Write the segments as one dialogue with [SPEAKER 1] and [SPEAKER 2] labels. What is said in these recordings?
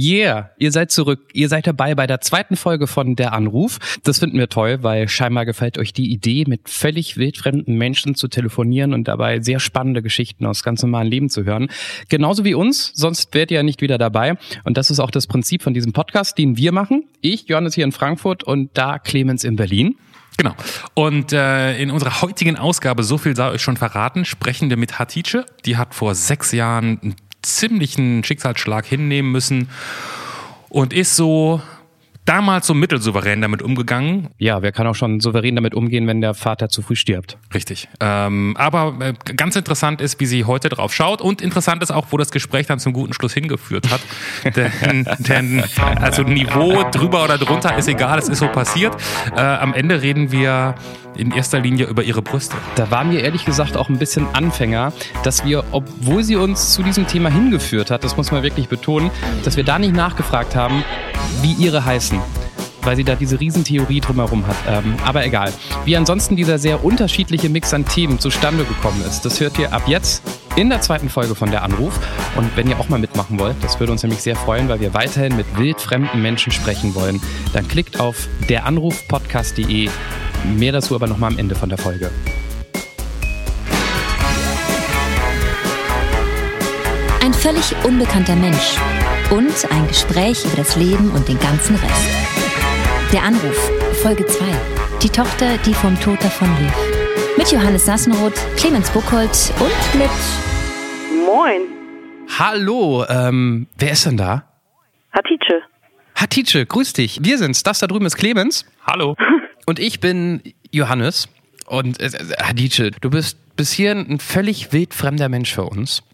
[SPEAKER 1] Yeah, ihr seid zurück. Ihr seid dabei bei der zweiten Folge von Der Anruf. Das finden wir toll, weil scheinbar gefällt euch die Idee, mit völlig wildfremden Menschen zu telefonieren und dabei sehr spannende Geschichten aus ganz normalen Leben zu hören. Genauso wie uns, sonst wärt ihr ja nicht wieder dabei. Und das ist auch das Prinzip von diesem Podcast, den wir machen. Ich, Johannes hier in Frankfurt und da Clemens in Berlin.
[SPEAKER 2] Genau. Und äh, in unserer heutigen Ausgabe, so viel sei euch schon verraten, sprechen wir mit Hatice. Die hat vor sechs Jahren ziemlichen Schicksalsschlag hinnehmen müssen und ist so damals so mittelsouverän damit umgegangen.
[SPEAKER 1] Ja, wer kann auch schon souverän damit umgehen, wenn der Vater zu früh stirbt?
[SPEAKER 2] Richtig. Ähm, aber äh, ganz interessant ist, wie sie heute drauf schaut und interessant ist auch, wo das Gespräch dann zum guten Schluss hingeführt hat. denn, denn also Niveau drüber oder drunter ist egal, es ist so passiert. Äh, am Ende reden wir in erster Linie über ihre Brüste.
[SPEAKER 1] Da waren wir ehrlich gesagt auch ein bisschen Anfänger, dass wir, obwohl sie uns zu diesem Thema hingeführt hat, das muss man wirklich betonen, dass wir da nicht nachgefragt haben, wie ihre heißen weil sie da diese Riesentheorie drumherum hat. Ähm, aber egal. Wie ansonsten dieser sehr unterschiedliche Mix an Themen zustande gekommen ist, das hört ihr ab jetzt in der zweiten Folge von Der Anruf. Und wenn ihr auch mal mitmachen wollt, das würde uns nämlich sehr freuen, weil wir weiterhin mit wildfremden Menschen sprechen wollen, dann klickt auf deranrufpodcast.de. Mehr dazu aber nochmal am Ende von der Folge.
[SPEAKER 3] Ein völlig unbekannter Mensch und ein Gespräch über das Leben und den ganzen Rest. Der Anruf, Folge 2. Die Tochter, die vom Tod davon lief. Mit Johannes Sassenroth, Clemens Buchholz und mit...
[SPEAKER 4] Moin,
[SPEAKER 1] Hallo, ähm, wer ist denn da?
[SPEAKER 4] Hatice.
[SPEAKER 1] Hatice, grüß dich. Wir sind's. Das da drüben ist Clemens.
[SPEAKER 2] Hallo.
[SPEAKER 1] Und ich bin Johannes. Und äh, Hatice, du bist bis hier ein völlig wildfremder Mensch für uns.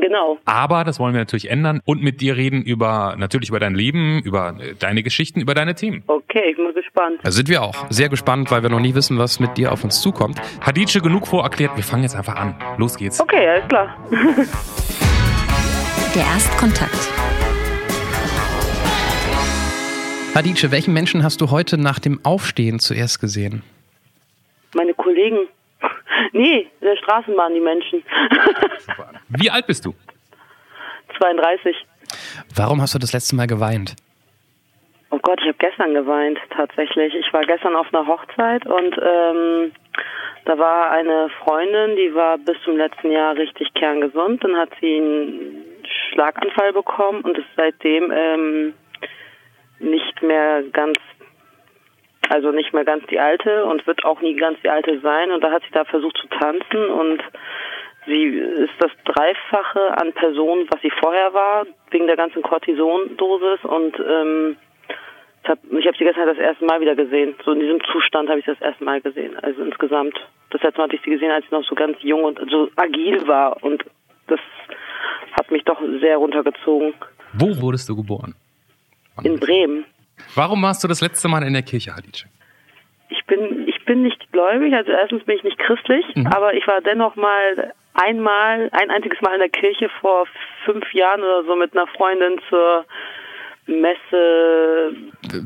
[SPEAKER 4] Genau.
[SPEAKER 2] Aber das wollen wir natürlich ändern und mit dir reden über natürlich über dein Leben, über äh, deine Geschichten, über deine Themen.
[SPEAKER 4] Okay, ich bin gespannt.
[SPEAKER 1] Da sind wir auch sehr gespannt, weil wir noch nie wissen, was mit dir auf uns zukommt.
[SPEAKER 2] Hadice genug vorerklärt, wir fangen jetzt einfach an. Los geht's.
[SPEAKER 4] Okay, alles klar.
[SPEAKER 3] Der Erstkontakt.
[SPEAKER 1] Hadice, welchen Menschen hast du heute nach dem Aufstehen zuerst gesehen?
[SPEAKER 4] Meine Kollegen. Nee, in der Straßenbahn, die Menschen.
[SPEAKER 2] Wie alt bist du?
[SPEAKER 4] 32.
[SPEAKER 1] Warum hast du das letzte Mal geweint?
[SPEAKER 4] Oh Gott, ich habe gestern geweint, tatsächlich. Ich war gestern auf einer Hochzeit und ähm, da war eine Freundin, die war bis zum letzten Jahr richtig kerngesund. Dann hat sie einen Schlaganfall bekommen und ist seitdem ähm, nicht mehr ganz, also nicht mehr ganz die alte und wird auch nie ganz die alte sein. Und da hat sie da versucht zu tanzen und sie ist das Dreifache an Personen, was sie vorher war, wegen der ganzen Cortisondosis und ähm, ich habe sie gestern das erste Mal wieder gesehen. So in diesem Zustand habe ich sie das erste Mal gesehen. Also insgesamt. Das letzte Mal hatte ich sie gesehen, als sie noch so ganz jung und so agil war. Und das hat mich doch sehr runtergezogen.
[SPEAKER 2] Wo wurdest du geboren?
[SPEAKER 4] In Bremen.
[SPEAKER 2] Warum warst du das letzte Mal in der Kirche, Hadice?
[SPEAKER 4] Ich bin, ich bin nicht gläubig, also erstens bin ich nicht christlich, aber ich war dennoch mal einmal, ein einziges Mal in der Kirche vor fünf Jahren oder so mit einer Freundin zur Messe.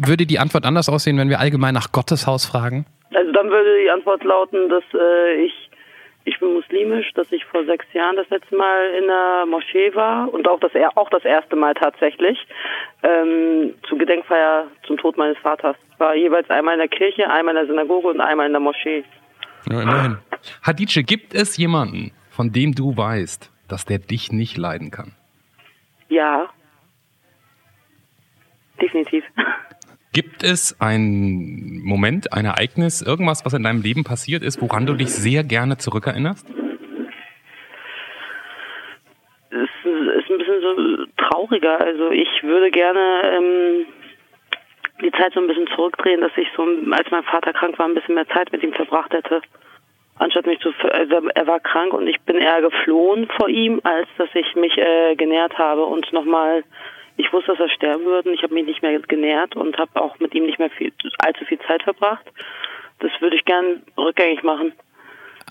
[SPEAKER 1] Würde die Antwort anders aussehen, wenn wir allgemein nach Gottes Haus fragen?
[SPEAKER 4] Also dann würde die Antwort lauten, dass äh, ich ich bin muslimisch, dass ich vor sechs Jahren das letzte Mal in der Moschee war und auch das auch das erste Mal tatsächlich ähm, zur Gedenkfeier zum Tod meines Vaters. War jeweils einmal in der Kirche, einmal in der Synagoge und einmal in der Moschee.
[SPEAKER 1] Ja, immerhin.
[SPEAKER 2] Hadice, gibt es jemanden, von dem du weißt, dass der dich nicht leiden kann?
[SPEAKER 4] Ja, definitiv.
[SPEAKER 2] Gibt es einen Moment, ein Ereignis, irgendwas, was in deinem Leben passiert ist, woran du dich sehr gerne zurückerinnerst?
[SPEAKER 4] Es ist ein bisschen so trauriger. Also ich würde gerne ähm, die Zeit so ein bisschen zurückdrehen, dass ich so, als mein Vater krank war, ein bisschen mehr Zeit mit ihm verbracht hätte. Anstatt mich zu, also er war krank und ich bin eher geflohen vor ihm, als dass ich mich äh, genährt habe und nochmal, ich wusste, dass er sterben würde und ich habe mich nicht mehr genährt und habe auch mit ihm nicht mehr viel, allzu viel Zeit verbracht. Das würde ich gern rückgängig machen.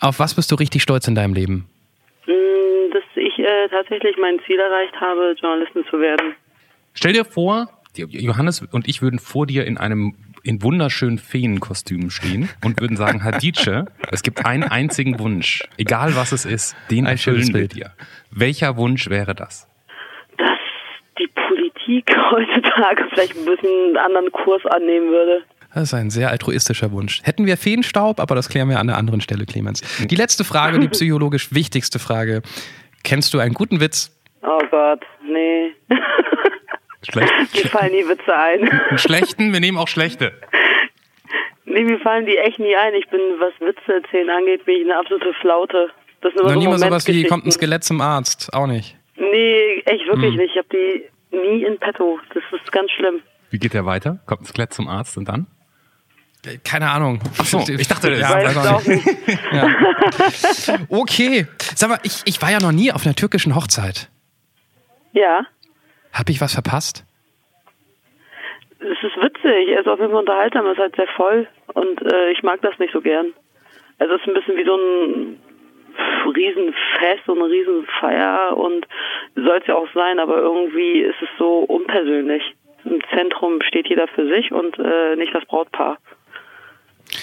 [SPEAKER 1] Auf was bist du richtig stolz in deinem Leben?
[SPEAKER 4] Mm, Dass ich äh, tatsächlich mein Ziel erreicht habe, Journalistin zu werden.
[SPEAKER 2] Stell dir vor, Johannes und ich würden vor dir in einem in wunderschönen Feenkostümen stehen und würden sagen, Hadice, es gibt einen einzigen Wunsch, egal was es ist, den erfüllen wir dir. Welcher Wunsch wäre das?
[SPEAKER 4] Die Politik heutzutage vielleicht ein bisschen einen anderen Kurs annehmen würde.
[SPEAKER 1] Das ist ein sehr altruistischer Wunsch. Hätten wir Feenstaub, aber das klären wir an einer anderen Stelle, Clemens. Die letzte Frage, die psychologisch wichtigste Frage. Kennst du einen guten Witz?
[SPEAKER 4] Oh Gott, nee.
[SPEAKER 2] Schlecht.
[SPEAKER 4] Mir fallen die Witze ein.
[SPEAKER 2] Einen schlechten, wir nehmen auch schlechte.
[SPEAKER 4] Nee, mir fallen die echt nie ein. Ich bin, was Witze erzählen angeht, bin ich eine absolute Flaute. Das sind immer
[SPEAKER 1] Noch
[SPEAKER 4] so
[SPEAKER 1] nie mal sowas wie, kommt ein Skelett zum Arzt. Auch nicht.
[SPEAKER 4] Nee, echt wirklich
[SPEAKER 1] Hm.
[SPEAKER 4] nicht. Ich habe die nie in petto. Das ist ganz schlimm.
[SPEAKER 2] Wie geht der weiter? Kommt ein Skelett zum Arzt und dann?
[SPEAKER 1] Keine Ahnung.
[SPEAKER 2] Ach so, ich dachte, das-
[SPEAKER 1] ja,
[SPEAKER 4] Weiß
[SPEAKER 1] auch nicht.
[SPEAKER 4] nicht.
[SPEAKER 1] Okay. Sag mal, ich, ich war ja noch nie auf einer türkischen Hochzeit.
[SPEAKER 4] Ja,
[SPEAKER 1] Hab ich was verpasst?
[SPEAKER 4] es ist witzig. Er ist auf jeden Fall unterhaltsam. Er ist halt sehr voll. Und äh, ich mag das nicht so gern. Also es ist ein bisschen wie so ein Riesenfest, so eine Riesenfeier. Und soll es ja auch sein, aber irgendwie ist es so unpersönlich. Im Zentrum steht jeder für sich und äh, nicht das Brautpaar.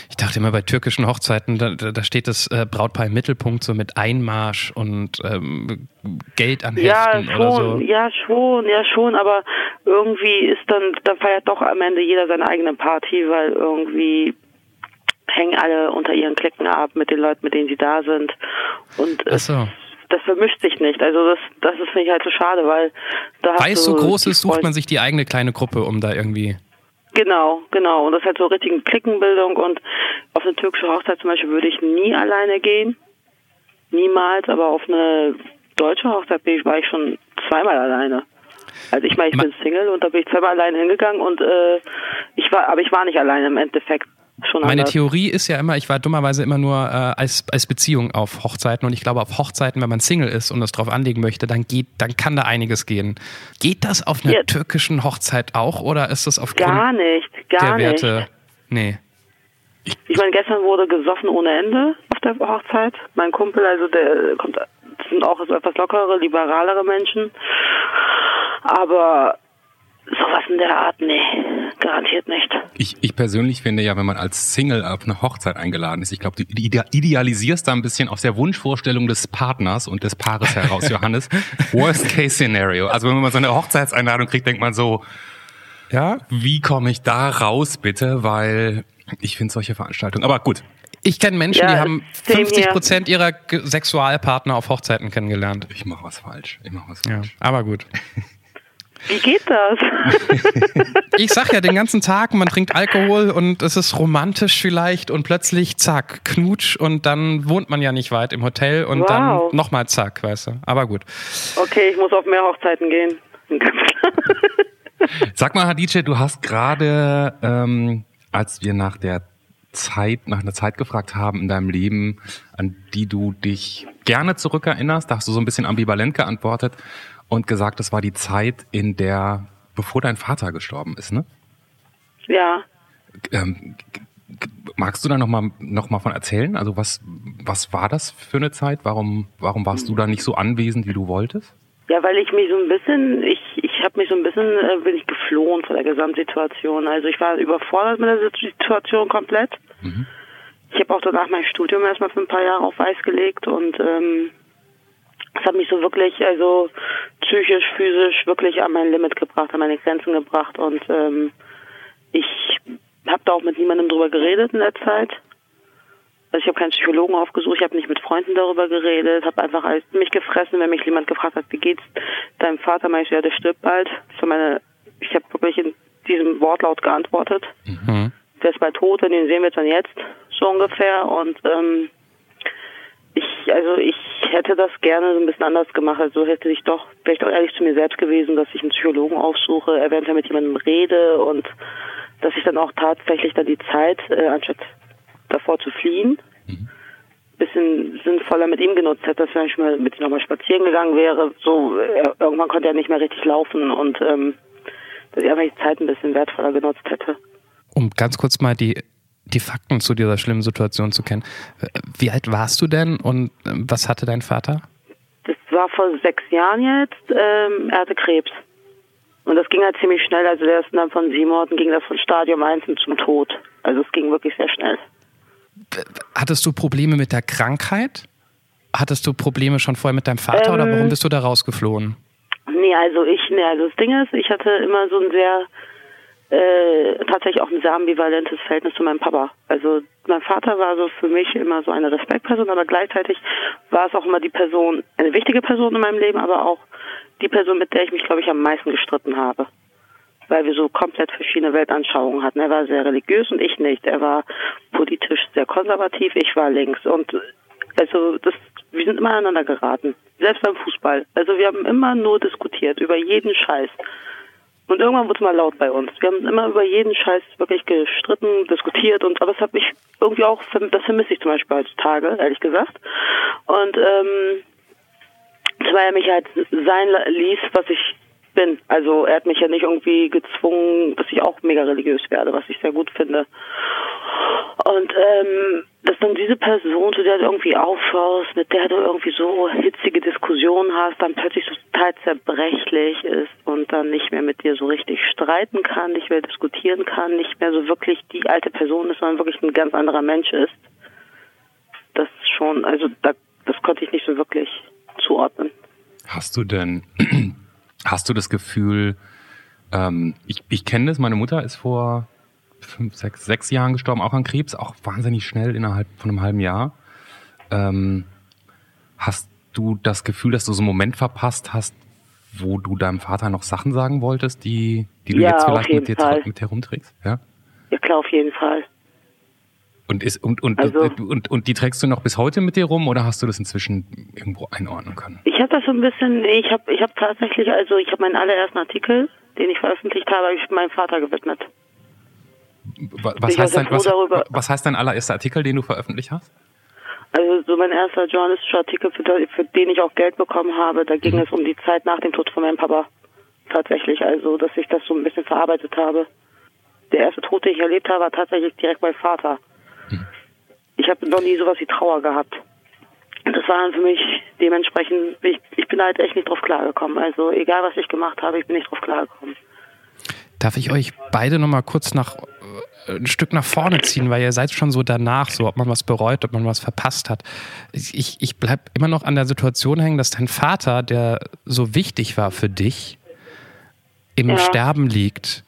[SPEAKER 1] Ich dachte immer bei türkischen Hochzeiten, da, da da steht das äh, Brautpaar im Mittelpunkt so mit Einmarsch und ähm, Geld an
[SPEAKER 4] Ja,
[SPEAKER 1] Heften oder
[SPEAKER 4] schon,
[SPEAKER 1] so.
[SPEAKER 4] ja, schon, ja, schon, aber irgendwie ist dann, dann feiert doch am Ende jeder seine eigene Party, weil irgendwie hängen alle unter ihren Klicken ab mit den Leuten, mit denen sie da sind. Und
[SPEAKER 1] Ach so.
[SPEAKER 4] das vermischt sich nicht. Also das, das ist finde ich halt so schade, weil da
[SPEAKER 1] Weil es so groß ist, sucht man sich die eigene kleine Gruppe, um da irgendwie.
[SPEAKER 4] Genau, genau. Und das ist halt so richtige Klickenbildung und auf eine türkische Hochzeit zum Beispiel würde ich nie alleine gehen. Niemals, aber auf eine deutsche Hochzeit bin ich, war ich schon zweimal alleine. Also ich meine, ich
[SPEAKER 1] Ma-
[SPEAKER 4] bin Single und da bin ich zweimal alleine hingegangen und äh, ich war, aber ich war nicht alleine im Endeffekt. Schon
[SPEAKER 1] Meine
[SPEAKER 4] anders.
[SPEAKER 1] Theorie ist ja immer, ich war dummerweise immer nur äh, als, als Beziehung auf Hochzeiten und ich glaube, auf Hochzeiten, wenn man Single ist und das drauf anlegen möchte, dann geht, dann kann da einiges gehen. Geht das auf einer
[SPEAKER 4] Ja.
[SPEAKER 1] türkischen Hochzeit auch oder ist das aufgrund
[SPEAKER 4] Gar nicht,
[SPEAKER 1] der
[SPEAKER 4] gar nicht.
[SPEAKER 1] Werte? Nee.
[SPEAKER 4] Ich meine, gestern wurde gesoffen ohne Ende auf der Hochzeit. Mein Kumpel, also der kommt, sind auch so etwas lockere, liberalere Menschen. Aber sowas in der Art, nee, garantiert nicht.
[SPEAKER 2] Ich, ich persönlich finde ja, wenn man als Single auf eine Hochzeit eingeladen ist, ich glaube, du ide- idealisierst da ein bisschen aus der Wunschvorstellung des Partners und des Paares heraus, Johannes. Worst-Case-Scenario. Also wenn man so eine Hochzeitseinladung kriegt, denkt man so,
[SPEAKER 1] Ja?
[SPEAKER 2] wie komme ich da raus, bitte? Weil ich finde solche Veranstaltungen. Aber gut,
[SPEAKER 1] Ich kenne Menschen,
[SPEAKER 4] Ja,
[SPEAKER 1] die haben
[SPEAKER 4] same
[SPEAKER 1] 50
[SPEAKER 4] here.
[SPEAKER 1] Prozent ihrer Sexualpartner auf Hochzeiten kennengelernt.
[SPEAKER 2] ich mache was falsch. Ich mache was
[SPEAKER 1] Ja,
[SPEAKER 2] falsch.
[SPEAKER 1] aber gut.
[SPEAKER 4] Wie geht das?
[SPEAKER 1] Ich sag ja den ganzen Tag, man trinkt Alkohol und es ist romantisch vielleicht und plötzlich zack, Knutsch und dann wohnt man ja nicht weit im Hotel und
[SPEAKER 4] Wow.
[SPEAKER 1] dann nochmal zack, weißt du. Aber gut.
[SPEAKER 4] Okay, ich muss auf mehr Hochzeiten gehen.
[SPEAKER 2] Sag mal, Hadice, du hast gerade, ähm, als wir nach der Zeit, nach einer Zeit gefragt haben in deinem Leben, an die du dich gerne zurückerinnerst, da hast du so ein bisschen ambivalent geantwortet und gesagt, das war die Zeit, in der, bevor dein Vater gestorben ist, ne?
[SPEAKER 4] Ja.
[SPEAKER 2] Ähm, magst du da nochmal noch mal von erzählen? Also was, was war das für eine Zeit? Warum, warum warst du da nicht so anwesend, wie du wolltest?
[SPEAKER 4] Ja, weil ich mich so ein bisschen, ich, ich habe mich so ein bisschen, äh, bin ich geflohen vor der Gesamtsituation. Also ich war überfordert mit der Situation komplett. Ich habe auch danach mein Studium erstmal für ein paar Jahre auf Eis gelegt und ähm, es hat mich so wirklich, also psychisch, physisch wirklich an mein Limit gebracht, an meine Grenzen gebracht und ähm, ich habe da auch mit niemandem drüber geredet in der Zeit. Also ich habe keinen Psychologen aufgesucht, ich habe nicht mit Freunden darüber geredet, habe einfach alles mich gefressen, wenn mich jemand gefragt hat, wie geht's deinem Vater, meinte ich, ja, der stirbt bald. War meine, ich habe wirklich in diesem Wortlaut geantwortet.
[SPEAKER 1] Mhm.
[SPEAKER 4] Der ist bald tot, und den sehen wir dann jetzt, so ungefähr. Und ähm, also ich hätte das gerne so ein bisschen anders gemacht. Also hätte ich doch vielleicht auch ehrlich zu mir selbst gewesen, dass ich einen Psychologen aufsuche, eventuell mit jemandem rede und dass ich dann auch tatsächlich dann die Zeit, äh, anstatt davor zu fliehen, bisschen sinnvoller mit ihm genutzt hätte, dass ich mal mit ihm nochmal spazieren gegangen wäre. So, er, irgendwann konnte er nicht mehr richtig laufen und ähm, dass ich einfach die Zeit ein bisschen wertvoller genutzt hätte.
[SPEAKER 1] Um ganz kurz mal die, die Fakten zu dieser schlimmen Situation zu kennen. Wie alt warst du denn und äh, was hatte dein Vater?
[SPEAKER 4] Das war vor sechs Jahren jetzt. Ähm, er hatte Krebs. Und das ging halt ziemlich schnell. Also der ist dann von sieben Monaten ging das von Stadium 1 zum Tod. Also es ging wirklich sehr schnell.
[SPEAKER 1] Hattest du Probleme mit der Krankheit? Hattest du Probleme schon vorher mit deinem Vater oder
[SPEAKER 4] Ähm,
[SPEAKER 1] warum bist du da rausgeflohen?
[SPEAKER 4] Nee, Nee, also ich, nee, also das Ding ist, ich hatte immer so ein sehr, äh, tatsächlich auch ein sehr ambivalentes Verhältnis zu meinem Papa. Also mein Vater war so für mich immer so eine Respektperson, aber gleichzeitig war es auch immer die Person, eine wichtige Person in meinem Leben, aber auch die Person, mit der ich mich, glaube ich, am meisten gestritten habe. Weil wir so komplett verschiedene Weltanschauungen hatten. Er war sehr religiös und ich nicht. Er war politisch sehr konservativ, ich war links. Und also das, wir sind immer aneinander geraten. Selbst beim Fußball. Also wir haben immer nur diskutiert über jeden Scheiß. Und irgendwann wurde es mal laut bei uns. Wir haben immer über jeden Scheiß wirklich gestritten, diskutiert und aber das hat mich irgendwie auch, das vermisse ich zum Beispiel heutzutage, ehrlich gesagt. Und ähm, weil er mich halt sein ließ, was ich bin. Also er hat mich ja nicht irgendwie gezwungen, dass ich auch mega religiös werde, was ich sehr gut finde. Und ähm, dass dann diese Person, zu der du irgendwie aufschaust, mit der du irgendwie so hitzige Diskussionen hast, dann plötzlich so total zerbrechlich ist und dann nicht mehr mit dir so richtig streiten kann, nicht mehr diskutieren kann, nicht mehr so wirklich die alte Person ist, sondern wirklich ein ganz anderer Mensch ist. Das schon, also da, das konnte ich nicht so wirklich zuordnen.
[SPEAKER 2] Hast du denn, hast du das Gefühl, ähm, ich, ich kenne das, meine Mutter ist vor fünf, sechs, sechs Jahren gestorben, auch an Krebs, auch wahnsinnig schnell innerhalb von einem halben Jahr. Ähm, hast du das Gefühl, dass du so einen Moment verpasst hast, wo du deinem Vater noch Sachen sagen wolltest, die, die du
[SPEAKER 4] Ja,
[SPEAKER 2] jetzt vielleicht mit dir
[SPEAKER 4] Fall.
[SPEAKER 2] mit herumträgst? Ja.
[SPEAKER 4] Ja klar, auf jeden Fall.
[SPEAKER 2] Und, ist, und, und,
[SPEAKER 4] Also-
[SPEAKER 2] und, und die trägst du noch bis heute mit dir rum oder hast du das inzwischen irgendwo einordnen können?
[SPEAKER 4] Ich habe das so ein bisschen, ich habe ich hab tatsächlich, also ich habe meinen allerersten Artikel, den ich veröffentlicht habe, habe ich meinem Vater gewidmet.
[SPEAKER 2] Wa- Was heißt, dein, was, was heißt dein allererster Artikel, den du veröffentlicht hast?
[SPEAKER 4] Also so mein erster journalistischer Artikel, für, den- ich auch Geld bekommen habe, da
[SPEAKER 2] Mhm.
[SPEAKER 4] ging es um die Zeit nach dem Tod von meinem Papa. Tatsächlich, also dass ich das so ein bisschen verarbeitet habe. Der erste Tod, den ich erlebt habe, war tatsächlich direkt mein Vater.
[SPEAKER 2] Mhm.
[SPEAKER 4] Ich habe noch nie sowas wie Trauer gehabt. Das war für mich dementsprechend, ich, ich bin halt echt nicht drauf klargekommen. Also egal, was ich gemacht habe, ich bin nicht drauf klargekommen.
[SPEAKER 1] Darf ich euch beide nochmal kurz nach, ein Stück nach vorne ziehen, weil ihr seid schon so danach, so ob man was bereut, ob man was verpasst hat. Ich, ich bleib immer noch an der Situation hängen, dass dein Vater, der so wichtig war für dich, im
[SPEAKER 4] Ja.
[SPEAKER 1] Sterben liegt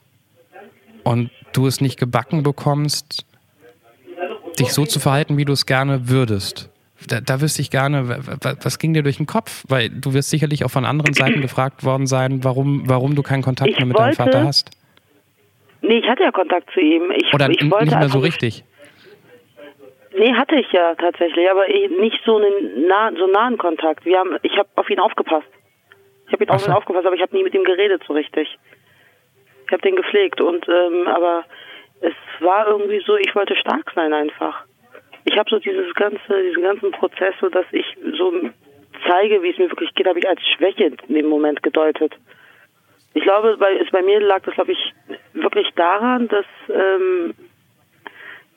[SPEAKER 1] und du es nicht gebacken bekommst, dich so zu verhalten, wie du es gerne würdest. Da, da wüsste ich gerne, wa- wa- was ging dir durch den Kopf? Weil du wirst sicherlich auch von anderen Seiten gefragt worden sein, warum, warum du keinen Kontakt
[SPEAKER 4] Ich
[SPEAKER 1] mehr mit deinem Vater hast.
[SPEAKER 4] Nee, ich hatte ja Kontakt zu ihm. Ich,
[SPEAKER 1] Oder
[SPEAKER 4] ich
[SPEAKER 1] n-
[SPEAKER 4] wollte
[SPEAKER 1] nicht mehr so richtig.
[SPEAKER 4] Nee, hatte ich ja tatsächlich, aber eh nicht so einen nah, so nahen Kontakt. Wir haben, ich habe auf ihn aufgepasst. Ich habe ihn auf ihn
[SPEAKER 1] so.
[SPEAKER 4] aufgepasst, aber ich habe nie mit ihm geredet so richtig. Ich habe den gepflegt und ähm, aber es war irgendwie so, ich wollte stark sein einfach. Ich habe so dieses ganze, diesen ganzen Prozess, so dass ich so zeige, wie es mir wirklich geht, habe ich als Schwäche in dem Moment gedeutet. Ich glaube, bei, bei mir lag das, glaube ich, wirklich daran, dass ähm,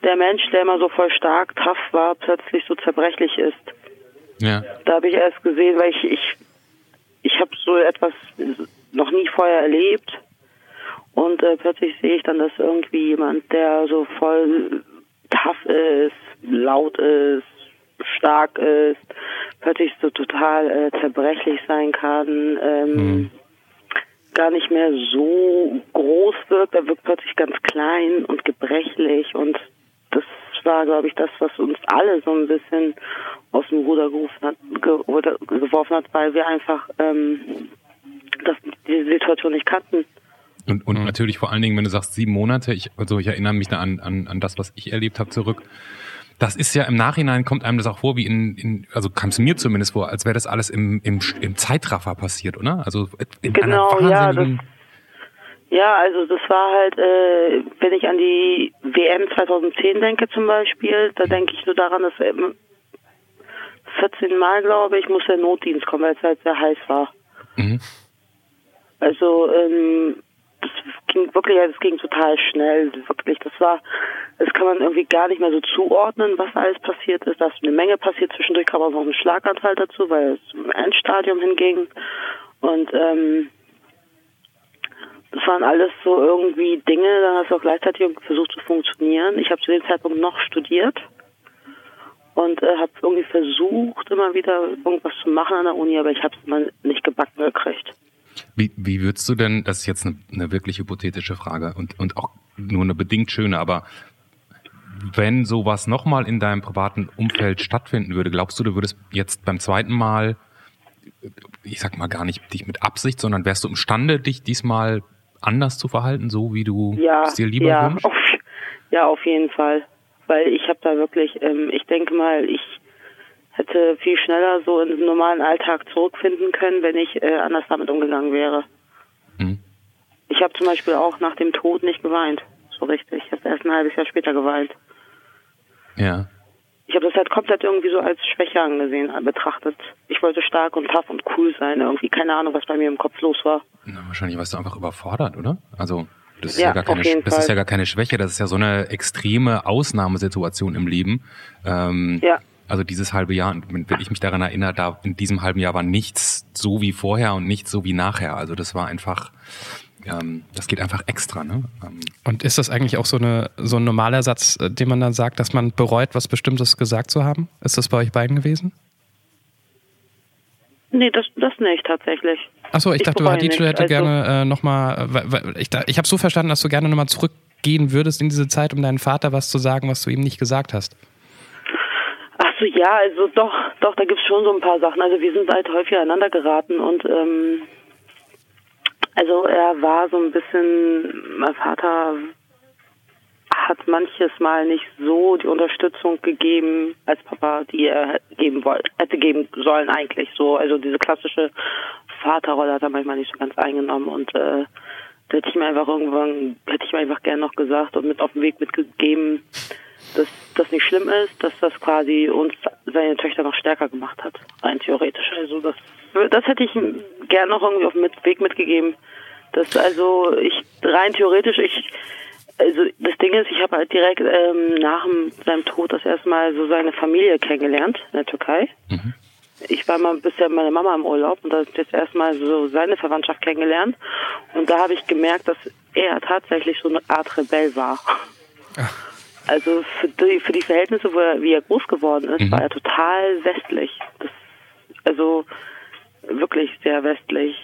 [SPEAKER 4] der Mensch, der immer so voll stark, tough war, plötzlich so zerbrechlich ist.
[SPEAKER 2] Ja.
[SPEAKER 4] Da habe ich erst gesehen, weil ich ich, ich habe so etwas noch nie vorher erlebt und äh, plötzlich sehe ich dann, dass irgendwie jemand, der so voll tough ist, laut ist, stark ist, plötzlich so total äh, zerbrechlich sein kann, ähm, gar nicht mehr so groß wirkt, er wirkt plötzlich ganz klein und gebrechlich und das war, glaube ich, das, was uns alle so ein bisschen aus dem Ruder gerufen hat, ge oder geworfen hat, weil wir einfach ähm, das, diese Situation nicht kannten.
[SPEAKER 2] Und, und natürlich vor allen Dingen, wenn du sagst sieben Monate, ich, also ich erinnere mich da an, an, an das, was ich erlebt habe, zurück. Das ist ja im Nachhinein, kommt einem das auch vor, wie in, in also kam es mir zumindest vor, als wäre das alles im, im, im Zeitraffer passiert, oder? Also in
[SPEAKER 4] Genau,
[SPEAKER 2] einer
[SPEAKER 4] ja,
[SPEAKER 2] wahnsinnigen,
[SPEAKER 4] Ja, also das war halt, äh, wenn ich an die WM 2010 denke zum Beispiel, da denke ich nur daran, dass ähm, 14 Mal, glaube ich, muss der Notdienst kommen, weil es halt sehr heiß war.
[SPEAKER 2] Mhm.
[SPEAKER 4] Also ähm, das ging wirklich, das ging total schnell, wirklich. Das war, das kann man irgendwie gar nicht mehr so zuordnen, was alles passiert ist. Da ist eine Menge passiert. Zwischendurch kam auch noch ein Schlaganfall dazu, weil es zum Endstadium hinging. Und ähm, das waren alles so irgendwie Dinge, dann hast du auch gleichzeitig versucht zu funktionieren. Ich habe zu dem Zeitpunkt noch studiert und äh, habe irgendwie versucht, immer wieder irgendwas zu machen an der Uni, aber ich habe es mal nicht gebacken gekriegt.
[SPEAKER 2] Wie, wie würdest du denn, das ist jetzt eine, eine wirklich hypothetische Frage und, und auch nur eine bedingt schöne, aber wenn sowas nochmal in deinem privaten Umfeld stattfinden würde, glaubst du, du würdest jetzt beim zweiten Mal, ich sag mal gar nicht dich mit Absicht, sondern wärst du imstande, dich diesmal anders zu verhalten, so wie du
[SPEAKER 4] Ja,
[SPEAKER 2] es dir lieber
[SPEAKER 4] ja,
[SPEAKER 2] wünschst?
[SPEAKER 4] auf, ja, auf jeden Fall. Weil ich habe da wirklich, ähm, ich denke mal, ich hätte viel schneller so in den normalen Alltag zurückfinden können, wenn ich äh, anders damit umgegangen wäre.
[SPEAKER 2] Mhm.
[SPEAKER 4] Ich habe zum Beispiel auch nach dem Tod nicht geweint, so richtig. Ich habe erst ein halbes Jahr später geweint.
[SPEAKER 2] Ja.
[SPEAKER 4] Ich habe das halt komplett irgendwie so als Schwäche angesehen, betrachtet. Ich wollte stark und tough und cool sein. Irgendwie keine Ahnung, was bei mir im Kopf los war.
[SPEAKER 2] Na, wahrscheinlich warst du einfach überfordert, oder? Also, das ist ja,
[SPEAKER 4] Ja,
[SPEAKER 2] gar keine, das ist
[SPEAKER 4] Fall.
[SPEAKER 2] ja gar keine Schwäche, das ist ja so eine extreme Ausnahmesituation im Leben. Ähm,
[SPEAKER 4] Ja.
[SPEAKER 2] Also dieses halbe Jahr, und wenn ich mich daran erinnere, da in diesem halben Jahr war nichts so wie vorher und nichts so wie nachher. Also das war einfach, ähm, das geht einfach extra, ne? Ähm,
[SPEAKER 1] Und ist das eigentlich auch so, eine, so ein normaler Satz, äh, den man dann sagt, dass man bereut, was Bestimmtes gesagt zu haben? Ist das bei euch beiden gewesen?
[SPEAKER 4] Nee, das, das nicht tatsächlich.
[SPEAKER 1] Achso, ich,
[SPEAKER 4] Ich
[SPEAKER 1] dachte,
[SPEAKER 4] nicht.
[SPEAKER 1] hätte
[SPEAKER 4] Also-
[SPEAKER 1] gerne äh, nochmal, ich, da- ich habe so verstanden, dass du gerne nochmal zurückgehen würdest in diese Zeit, um deinem Vater was zu sagen, was du ihm nicht gesagt hast.
[SPEAKER 4] Ach so, ja, also doch, doch, da gibt's schon so ein paar Sachen. Also wir sind halt häufig aneinander geraten und ähm, also er war so ein bisschen, mein Vater hat manches Mal nicht so die Unterstützung gegeben als Papa, die er geben wollte, hätte geben sollen eigentlich. So, also diese klassische Vaterrolle hat er manchmal nicht so ganz eingenommen und äh, da hätte ich mir einfach irgendwann, hätte ich mir einfach gerne noch gesagt und mit auf den Weg mitgegeben, dass das nicht schlimm ist, dass das quasi uns seine Töchter noch stärker gemacht hat, rein theoretisch. Also das, das hätte ich ihm gern noch irgendwie auf den mit- Weg mitgegeben. Dass also ich rein theoretisch ich also das Ding ist, ich habe halt direkt ähm, nach dem, seinem Tod das erste Mal so seine Familie kennengelernt in der Türkei. Ich war mal bisher mit meiner Mama im Urlaub und da habe ich jetzt erstmal so seine Verwandtschaft kennengelernt. Und da habe ich gemerkt, dass er tatsächlich so eine Art Rebell war. Also für die, für die Verhältnisse, wo er, wie er groß geworden ist, war er total westlich. Das, also wirklich sehr westlich.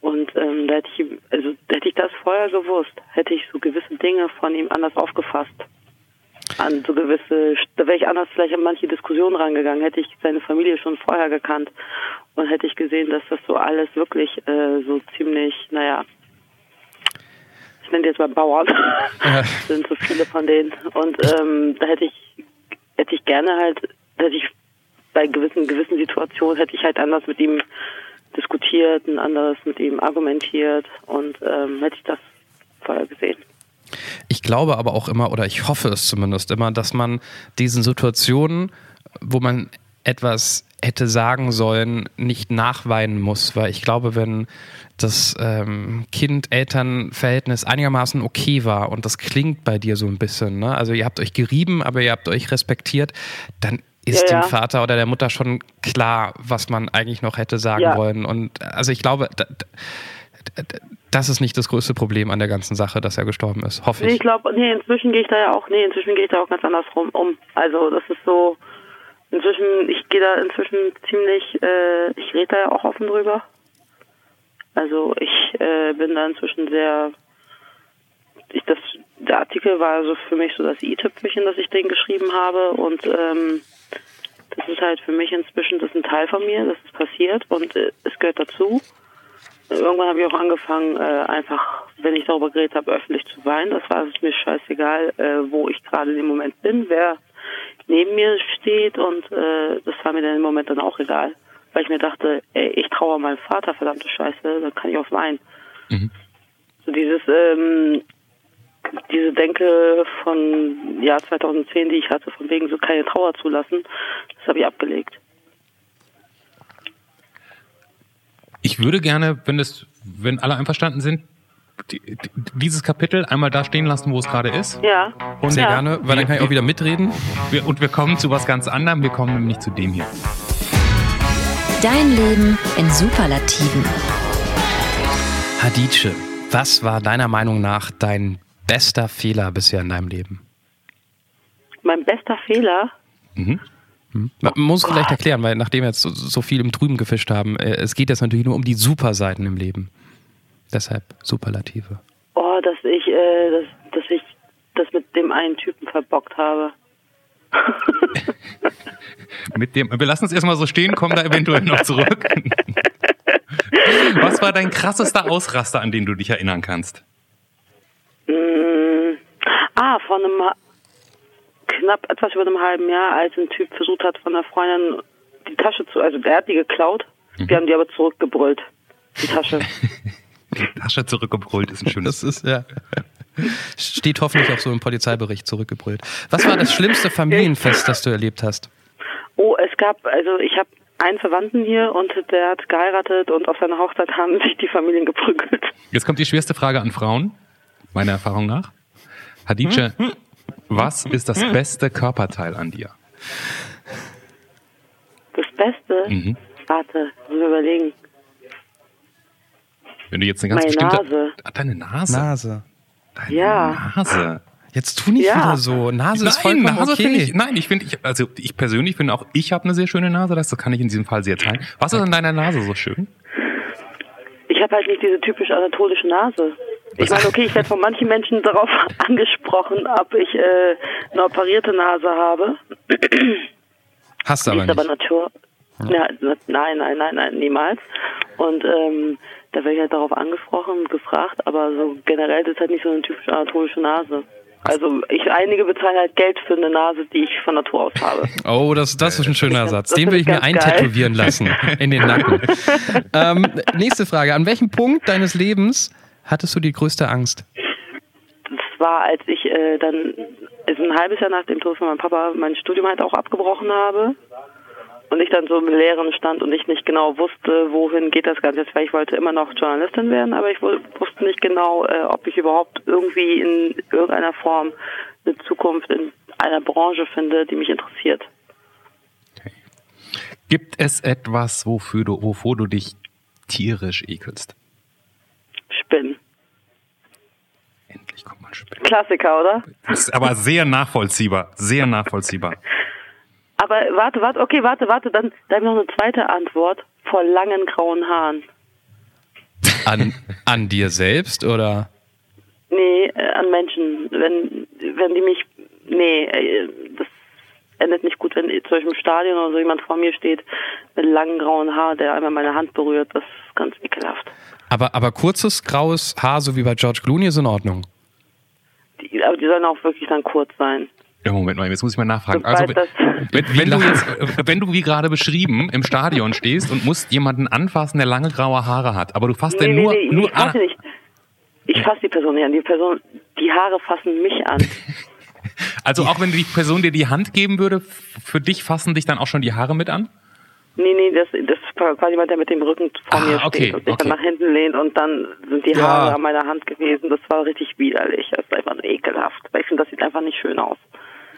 [SPEAKER 4] Und ähm, da hätte ich also hätte ich das vorher gewusst, hätte ich so gewisse Dinge von ihm anders aufgefasst. An so gewisse, da wäre ich anders vielleicht an manche Diskussionen rangegangen, hätte ich seine Familie schon vorher gekannt und hätte ich gesehen, dass das so alles wirklich äh, so ziemlich, naja, ich nenne die jetzt mal Bauern, sind so viele von denen. Und ähm, da hätte ich, hätte ich gerne halt, hätte ich bei gewissen, gewissen Situationen hätte ich halt anders mit ihm diskutiert, ein anderes mit ihm argumentiert und ähm, hätte ich das vorher gesehen.
[SPEAKER 1] Ich glaube aber auch immer, oder ich hoffe es zumindest immer, dass man diesen Situationen, wo man etwas hätte sagen sollen, nicht nachweinen muss, weil ich glaube, wenn das ähm, Kind-Eltern-Verhältnis einigermaßen okay war und das klingt bei dir so ein bisschen, ne? also ihr habt euch gerieben, aber ihr habt euch respektiert, dann ist
[SPEAKER 4] Ja, ja.
[SPEAKER 1] dem Vater oder der Mutter schon klar, was man eigentlich noch hätte sagen
[SPEAKER 4] Ja.
[SPEAKER 1] wollen. Und also ich glaube, da, da, das ist nicht das größte Problem an der ganzen Sache, dass er gestorben ist, hoffe
[SPEAKER 4] Nee,
[SPEAKER 1] ich.
[SPEAKER 4] ich glaube, nee, inzwischen gehe ich da ja auch, nee, inzwischen gehe ich da auch ganz anders rum um. Also das ist so, inzwischen, ich gehe da inzwischen ziemlich, äh, ich rede da ja auch offen drüber. Also ich äh, bin da inzwischen sehr, ich das, der Artikel war also für mich so das i-Tüpfelchen, das ich den geschrieben habe und ähm, das ist halt für mich inzwischen, das ist ein Teil von mir, das ist passiert und äh, es gehört dazu. Irgendwann habe ich auch angefangen, äh, einfach, wenn ich darüber geredet habe, öffentlich zu weinen. Das war es mir scheißegal, äh, wo ich gerade in dem Moment bin, wer neben mir steht und äh, das war mir dann im Moment dann auch egal. Weil ich mir dachte, ey, ich traue meinem Vater, verdammte Scheiße, dann kann ich auch weinen. So dieses, ähm, diese Denke von Jahr 2010, die ich hatte, von wegen so keine Trauer zulassen, das habe ich abgelegt.
[SPEAKER 2] Ich würde gerne, wenn das, wenn alle einverstanden sind, die, die, dieses Kapitel einmal da stehen lassen, wo es gerade ist.
[SPEAKER 4] Ja.
[SPEAKER 2] Und
[SPEAKER 1] Sehr
[SPEAKER 4] ja.
[SPEAKER 1] gerne, weil dann kann ich auch wieder mitreden.
[SPEAKER 2] Wir, und wir kommen zu was ganz anderem. Wir kommen nämlich zu dem hier.
[SPEAKER 3] Dein Leben in Superlativen.
[SPEAKER 1] Hadice, was war deiner Meinung nach dein bester Fehler bisher in deinem Leben?
[SPEAKER 4] Mein bester Fehler,
[SPEAKER 1] Man muss vielleicht erklären, weil nachdem wir jetzt so, so viel im Trüben gefischt haben, äh, es geht jetzt natürlich nur um die Superseiten im Leben. Deshalb Superlative.
[SPEAKER 4] Oh, dass ich, äh, dass, dass ich das mit dem einen Typen verbockt habe.
[SPEAKER 2] Mit dem, wir lassen es erstmal so stehen, kommen da eventuell noch zurück. Was war dein krassester Ausraster, an den du dich erinnern kannst?
[SPEAKER 4] Mm, ah, vor einem knapp etwas über einem halben Jahr, als ein Typ versucht hat, von einer Freundin die Tasche zu, also der hat die geklaut, wir haben die aber zurückgebrüllt, die Tasche.
[SPEAKER 2] Die Tasche zurückgebrüllt ist ein schönes.
[SPEAKER 1] Das ist, ja. Steht hoffentlich auf so einem Polizeibericht zurückgebrüllt. Was war das schlimmste Familienfest, das du erlebt hast?
[SPEAKER 4] Oh, es gab, also ich habe einen Verwandten hier und der hat geheiratet und auf seiner Hochzeit haben sich die Familien geprügelt.
[SPEAKER 2] Jetzt kommt die schwerste Frage an Frauen, meiner Erfahrung nach. Hadice, was ist das beste Körperteil an dir?
[SPEAKER 4] Das Beste,
[SPEAKER 2] Mhm.
[SPEAKER 4] warte, muss ich überlegen.
[SPEAKER 2] Wenn du jetzt eine ganz
[SPEAKER 4] Meine
[SPEAKER 2] bestimmte.
[SPEAKER 4] Nase.
[SPEAKER 2] Ah, deine Nase.
[SPEAKER 1] Nase.
[SPEAKER 2] Deine
[SPEAKER 4] Ja.
[SPEAKER 2] Nase.
[SPEAKER 1] Jetzt tu nicht
[SPEAKER 4] Ja.
[SPEAKER 1] wieder so. Nase ist vollkommen
[SPEAKER 2] Nase
[SPEAKER 1] okay.
[SPEAKER 2] ich, nein, ich finde, ich, also ich persönlich finde auch, ich habe eine sehr schöne Nase, das kann ich in diesem Fall sehr teilen. Was ist an deiner Nase so schön?
[SPEAKER 4] Ich habe halt nicht diese typisch anatolische Nase. Ich meine, okay, ich werde von manchen Menschen darauf angesprochen, ob ich äh, eine operierte Nase habe.
[SPEAKER 1] Hast du aber
[SPEAKER 4] ist aber
[SPEAKER 1] nicht.
[SPEAKER 4] Natur. Ja, nein, nein, nein, nein, niemals. Und ähm, da werde ich halt darauf angesprochen und gefragt, aber so generell ist halt nicht so eine typisch anatolische Nase. Also ich einige bezahlen halt Geld für eine Nase, die ich von Natur aus habe.
[SPEAKER 1] Oh, das, das ist ein schöner
[SPEAKER 4] Das
[SPEAKER 1] Satz. Den will
[SPEAKER 4] ich
[SPEAKER 1] mir
[SPEAKER 4] ganz geil.
[SPEAKER 1] eintätowieren lassen. In den Nacken. ähm, nächste Frage. An welchem Punkt deines Lebens hattest du die größte Angst?
[SPEAKER 4] Das war, als ich äh, dann also ein halbes Jahr nach dem Tod von meinem Papa mein Studium halt auch abgebrochen habe. Und ich dann so im Leeren stand und ich nicht genau wusste, wohin geht das Ganze jetzt, weil ich wollte immer noch Journalistin werden, aber ich wu- wusste nicht genau, äh, ob ich überhaupt irgendwie in irgendeiner Form eine Zukunft in einer Branche finde, die mich interessiert.
[SPEAKER 2] Gibt es etwas, wofür du, wovor du dich tierisch ekelst?
[SPEAKER 4] Spinnen.
[SPEAKER 2] Endlich kommt mal Spinnen.
[SPEAKER 4] Klassiker, oder?
[SPEAKER 2] Ist aber sehr nachvollziehbar, sehr nachvollziehbar.
[SPEAKER 4] Aber warte, warte, okay, warte, warte, dann, dann noch eine zweite Antwort. Vor langen grauen Haaren.
[SPEAKER 1] An, an dir selbst oder?
[SPEAKER 4] Nee, äh, an Menschen. Wenn, wenn die mich, nee, äh, das endet nicht gut, wenn zum Beispiel im Stadion oder so jemand vor mir steht mit langen grauen Haar, der einmal meine Hand berührt. Das ist ganz ekelhaft.
[SPEAKER 1] Aber, aber kurzes graues Haar, so wie bei George Clooney, ist in Ordnung.
[SPEAKER 4] Die, aber die sollen auch wirklich dann kurz sein.
[SPEAKER 2] Ja, Moment mal, jetzt muss ich mal nachfragen. Also, wenn, wenn, du jetzt, äh, wenn du wie gerade beschrieben im Stadion stehst und musst jemanden anfassen, der lange graue Haare hat, aber du fasst
[SPEAKER 4] nee,
[SPEAKER 2] den
[SPEAKER 4] nee,
[SPEAKER 2] nur,
[SPEAKER 4] nee,
[SPEAKER 2] nur
[SPEAKER 4] ich fasse nicht. Ich fasse die Person nicht an. Die Person, die Haare fassen mich an.
[SPEAKER 2] Also auch wenn die Person dir die Hand geben würde, für dich fassen dich dann auch schon die Haare mit an?
[SPEAKER 4] Nee, nee, das, das ist quasi jemand, der mit dem Rücken vor
[SPEAKER 2] Ah,
[SPEAKER 4] mir steht
[SPEAKER 2] okay,
[SPEAKER 4] und sich
[SPEAKER 2] okay.
[SPEAKER 4] dann nach hinten lehnt und dann sind die
[SPEAKER 1] Ja.
[SPEAKER 4] Haare an meiner Hand gewesen. Das war richtig widerlich. Das ist einfach ekelhaft. Weil ich finde, das sieht einfach nicht schön aus.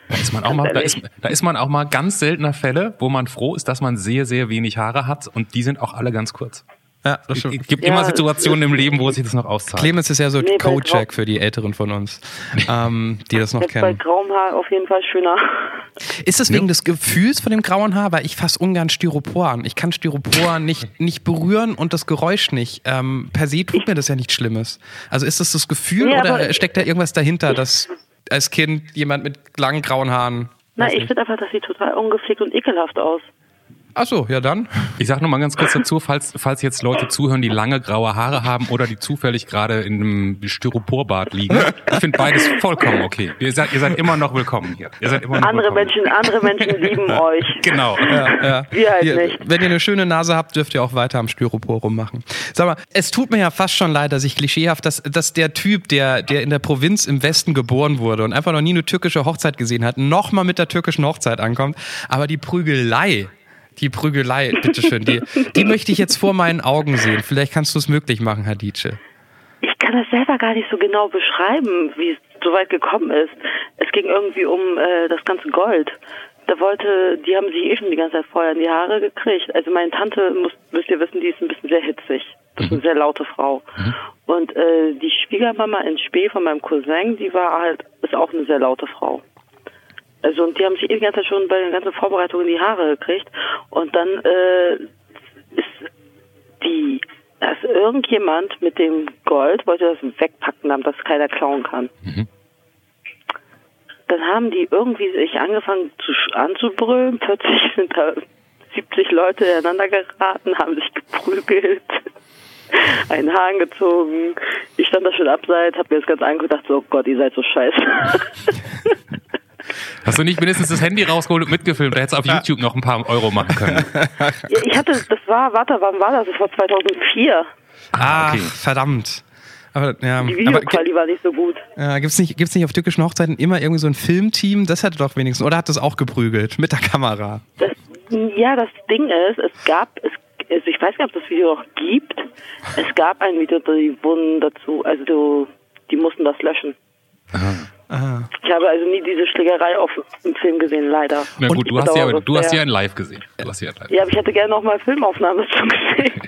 [SPEAKER 2] Da ist man auch mal, da ist, da ist man auch mal ganz seltener Fälle, wo man froh ist, dass man sehr, sehr wenig Haare hat und die sind auch alle ganz kurz.
[SPEAKER 1] Ja, das
[SPEAKER 2] Es gibt
[SPEAKER 4] Ja.
[SPEAKER 2] immer Situationen im Leben, wo sich das noch auszahlt.
[SPEAKER 1] Clemens ist ja so
[SPEAKER 4] Nee,
[SPEAKER 1] Kojak für die Älteren von uns, ähm, die das noch
[SPEAKER 4] Jetzt bei
[SPEAKER 1] kennen.
[SPEAKER 4] grauem Haar auf jeden Fall schöner.
[SPEAKER 1] Ist es wegen des Gefühls von dem grauen Haar? Weil ich fasse ungern Styropor an. Ich kann Styropor nicht, nicht berühren und das Geräusch nicht. Ähm, per se tut mir das ja nichts Schlimmes. Also ist das das Gefühl
[SPEAKER 4] Nee,
[SPEAKER 1] oder steckt da irgendwas dahinter, dass als Kind jemand mit langen grauen Haaren...
[SPEAKER 4] Na, ich finde einfach, das sieht total ungepflegt und ekelhaft aus.
[SPEAKER 1] Ach so, ja dann.
[SPEAKER 2] Ich sage nur mal ganz kurz dazu, falls, falls jetzt Leute zuhören, die lange graue Haare haben oder die zufällig gerade in einem Styroporbad liegen. Ich finde beides vollkommen okay. Ihr seid, ihr seid immer noch willkommen hier. Ihr seid immer noch
[SPEAKER 4] Andere
[SPEAKER 2] willkommen.
[SPEAKER 4] Menschen, andere Menschen lieben euch.
[SPEAKER 2] Genau.
[SPEAKER 1] Ja, ja.
[SPEAKER 4] Wir halt
[SPEAKER 1] Ihr-
[SPEAKER 4] nicht.
[SPEAKER 1] Wenn ihr eine schöne Nase habt, dürft ihr auch weiter am Styropor rummachen. Sag mal, es tut mir ja fast schon leid, dass ich klischeehaft, dass, dass der Typ, der, der in der Provinz im Westen geboren wurde und einfach noch nie eine türkische Hochzeit gesehen hat, nochmal mit der türkischen Hochzeit ankommt. Aber die Prügelei, die Prügelei, bitteschön, die, die möchte ich jetzt vor meinen Augen sehen. Vielleicht kannst du es möglich machen, Hadice.
[SPEAKER 4] Ich kann das selber gar nicht so genau beschreiben, wie es so weit gekommen ist. Es ging irgendwie um äh, das ganze Gold. Da wollte, die haben sich eh schon die ganze Zeit Feuer in die Haare gekriegt. Also meine Tante, muss, müsst ihr wissen, die ist ein bisschen sehr hitzig. Das ist eine sehr laute Frau. Und äh, die Schwiegermama in Spee von meinem Cousin, die war halt, ist auch eine sehr laute Frau. Also und die haben sich eh die ganze Zeit schon bei den ganzen Vorbereitungen die Haare gekriegt. Und dann äh, ist die, da ist irgendjemand mit dem Gold wollte das wegpacken, damit das keiner klauen kann.
[SPEAKER 2] Mhm.
[SPEAKER 4] Dann haben die irgendwie sich angefangen zu, anzubrüllen. Plötzlich sind da 70 Leute ineinander geraten, haben sich geprügelt, einen Hahn gezogen. Ich stand da schon abseits, hab mir das ganz angedacht, so oh Gott, ihr seid so scheiße.
[SPEAKER 2] Hast du nicht mindestens das Handy rausgeholt und mitgefilmt? Da hättest du auf YouTube noch ein paar Euro machen können.
[SPEAKER 4] ja, ich hatte, das war, warte, wann war das? Das war 2004.
[SPEAKER 1] Ah, okay. verdammt. Aber, ja,
[SPEAKER 4] die Videoqualität war nicht so gut.
[SPEAKER 1] Äh, Gibt es nicht, gibt's nicht auf türkischen Hochzeiten immer irgendwie so ein Filmteam? Das hätte doch wenigstens. Oder hat das auch geprügelt mit der Kamera?
[SPEAKER 4] Das, ja, das Ding ist, es gab, es, also ich weiß nicht, ob das Video noch gibt. Es gab ein Video, die wurden dazu, also du, die mussten das löschen. Aha. Aha. Ich habe also nie diese Schlägerei auf dem Film gesehen, leider.
[SPEAKER 2] Na gut, du hast, ja, du hast ja in live gesehen. Du hast
[SPEAKER 4] ja, live ja, aber ich hätte gerne noch mal Filmaufnahmen dazu gesehen.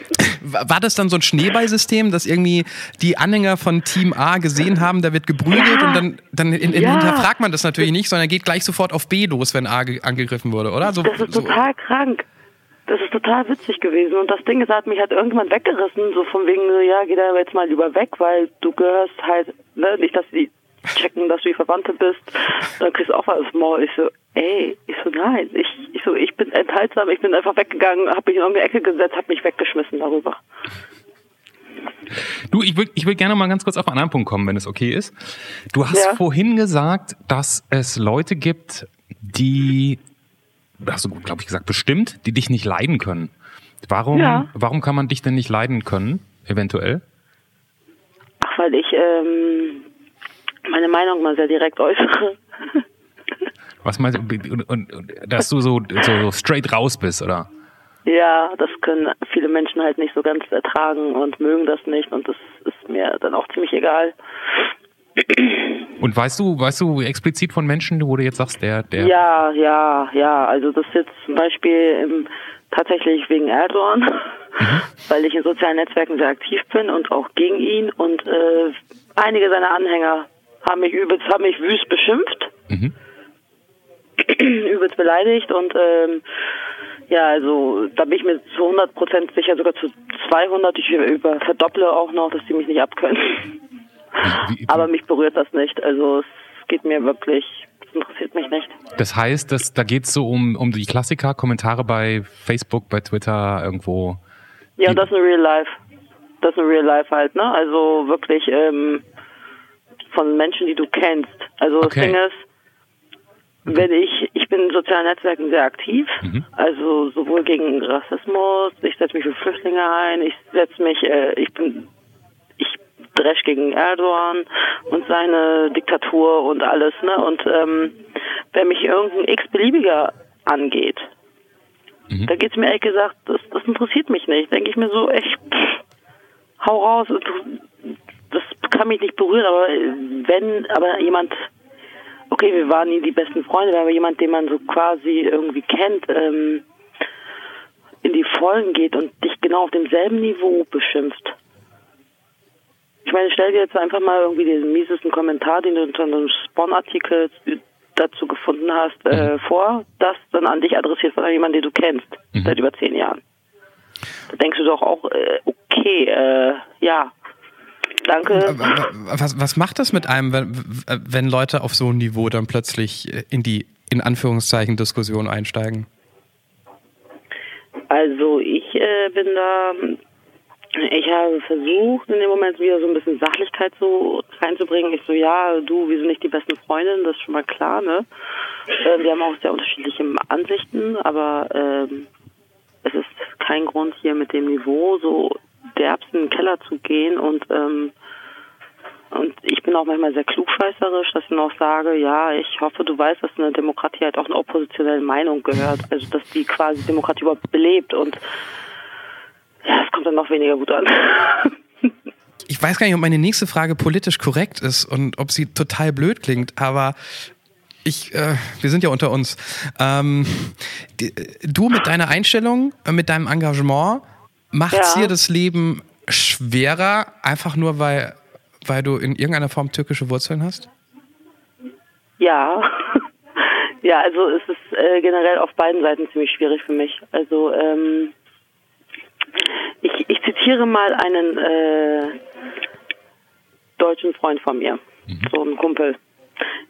[SPEAKER 1] War das dann so ein Schneeballsystem, dass irgendwie die Anhänger von Team A gesehen haben, da wird geprügelt ja. und dann, dann in, in ja. hinterfragt man das natürlich nicht, sondern geht gleich sofort auf B los, wenn A angegriffen wurde, oder?
[SPEAKER 4] So, das ist so. total krank. Das ist total witzig gewesen. Und das Ding ist, hat mich halt irgendwann weggerissen, so von wegen, ja, geh da jetzt mal lieber weg, weil du gehörst halt, ne, nicht, dass die checken, dass du die Verwandte bist, dann kriegst du auch was Maul. Ich so, ey, ich so, nein, ich, ich so, ich bin enthaltsam, ich bin einfach weggegangen, habe mich in irgendeine Ecke gesetzt, habe mich weggeschmissen darüber.
[SPEAKER 2] Du, ich will, ich will gerne mal ganz kurz auf einen anderen Punkt kommen, wenn es okay ist. Du hast ja. vorhin gesagt, dass es Leute gibt, die, hast du, glaube ich, gesagt, bestimmt, die dich nicht leiden können. Warum, ja. warum kann man dich denn nicht leiden können, eventuell?
[SPEAKER 4] Ach, weil ich ähm, meine Meinung mal sehr direkt äußere.
[SPEAKER 2] Was meinst du, und, und, dass du so, so, so straight raus bist, oder?
[SPEAKER 4] Ja, das können viele Menschen halt nicht so ganz ertragen und mögen das nicht und das ist mir dann auch ziemlich egal.
[SPEAKER 2] Und weißt du, weißt du explizit von Menschen, wo du jetzt sagst, der, der.
[SPEAKER 4] Ja, ja, ja. Also das ist jetzt zum Beispiel im, tatsächlich wegen Erdogan, mhm. weil ich in sozialen Netzwerken sehr aktiv bin und auch gegen ihn und äh, einige seiner Anhänger haben mich übelst, haben mich wüst beschimpft. Mhm. übelst beleidigt und ähm, ja, also da bin ich mir zu 100 Prozent sicher, sogar zu 200. Ich über, verdopple auch noch, dass die mich nicht abkönnen. Aber mich berührt das nicht. Also es geht mir wirklich, es interessiert mich nicht.
[SPEAKER 2] Das heißt, dass, da geht es so um, um die Klassiker, Kommentare bei Facebook, bei Twitter, irgendwo.
[SPEAKER 4] Ja, das ist ein Real Life. Das ist ein Real Life halt, ne? Also wirklich, ähm, von Menschen, die du kennst. Also okay. das Ding ist, wenn ich, ich bin in sozialen Netzwerken sehr aktiv, mhm. also sowohl gegen Rassismus, ich setze mich für Flüchtlinge ein, ich setze mich, äh, ich bin, ich dresch gegen Erdogan und seine Diktatur und alles, ne? Und ähm, wenn mich irgendein x-beliebiger angeht, mhm. da geht's mir ehrlich gesagt, das, das interessiert mich nicht. Denke ich mir so, echt, pff, hau raus, du, das kann mich nicht berühren, aber wenn, aber jemand, okay, wir waren nie die besten Freunde, aber jemand, den man so quasi irgendwie kennt, ähm, in die Vollen geht und dich genau auf demselben Niveau beschimpft. Ich meine, stell dir jetzt einfach mal irgendwie den miesesten Kommentar, den du unter einem Spawn-Artikel dazu gefunden hast, äh, mhm. vor, das dann an dich adressiert von jemandem, den du kennst, mhm. seit über zehn Jahren. Da denkst du doch auch, äh, okay, äh, ja, Danke.
[SPEAKER 1] Was, was macht das mit einem, wenn, wenn Leute auf so ein Niveau dann plötzlich in die, in Anführungszeichen, Diskussion einsteigen?
[SPEAKER 4] Also ich äh, bin da, ich habe versucht, in dem Moment wieder so ein bisschen Sachlichkeit so reinzubringen. Ich so, ja, du, wir sind nicht die besten Freundinnen, das ist schon mal klar, ne? Äh, wir haben auch sehr unterschiedliche Ansichten, aber ähm, es ist kein Grund hier mit dem Niveau so derbst in den Keller zu gehen und ähm, und ich bin auch manchmal sehr klugscheißerisch, dass ich noch sage, ja, ich hoffe, du weißt, dass eine Demokratie halt auch eine oppositionelle Meinung gehört. Also, dass die quasi Demokratie überhaupt belebt und ja, es kommt dann noch weniger gut an.
[SPEAKER 1] Ich weiß gar nicht, ob meine nächste Frage politisch korrekt ist und ob sie total blöd klingt, aber ich, äh, wir sind ja unter uns. Ähm, die, du mit deiner Einstellung, äh, mit deinem Engagement, macht ja. dir das Leben schwerer, einfach nur weil weil du in irgendeiner Form türkische Wurzeln hast?
[SPEAKER 4] Ja. ja, also es ist äh, generell auf beiden Seiten ziemlich schwierig für mich. Also ähm, Ich, ich zitiere mal einen äh, deutschen Freund von mir, so ein Kumpel.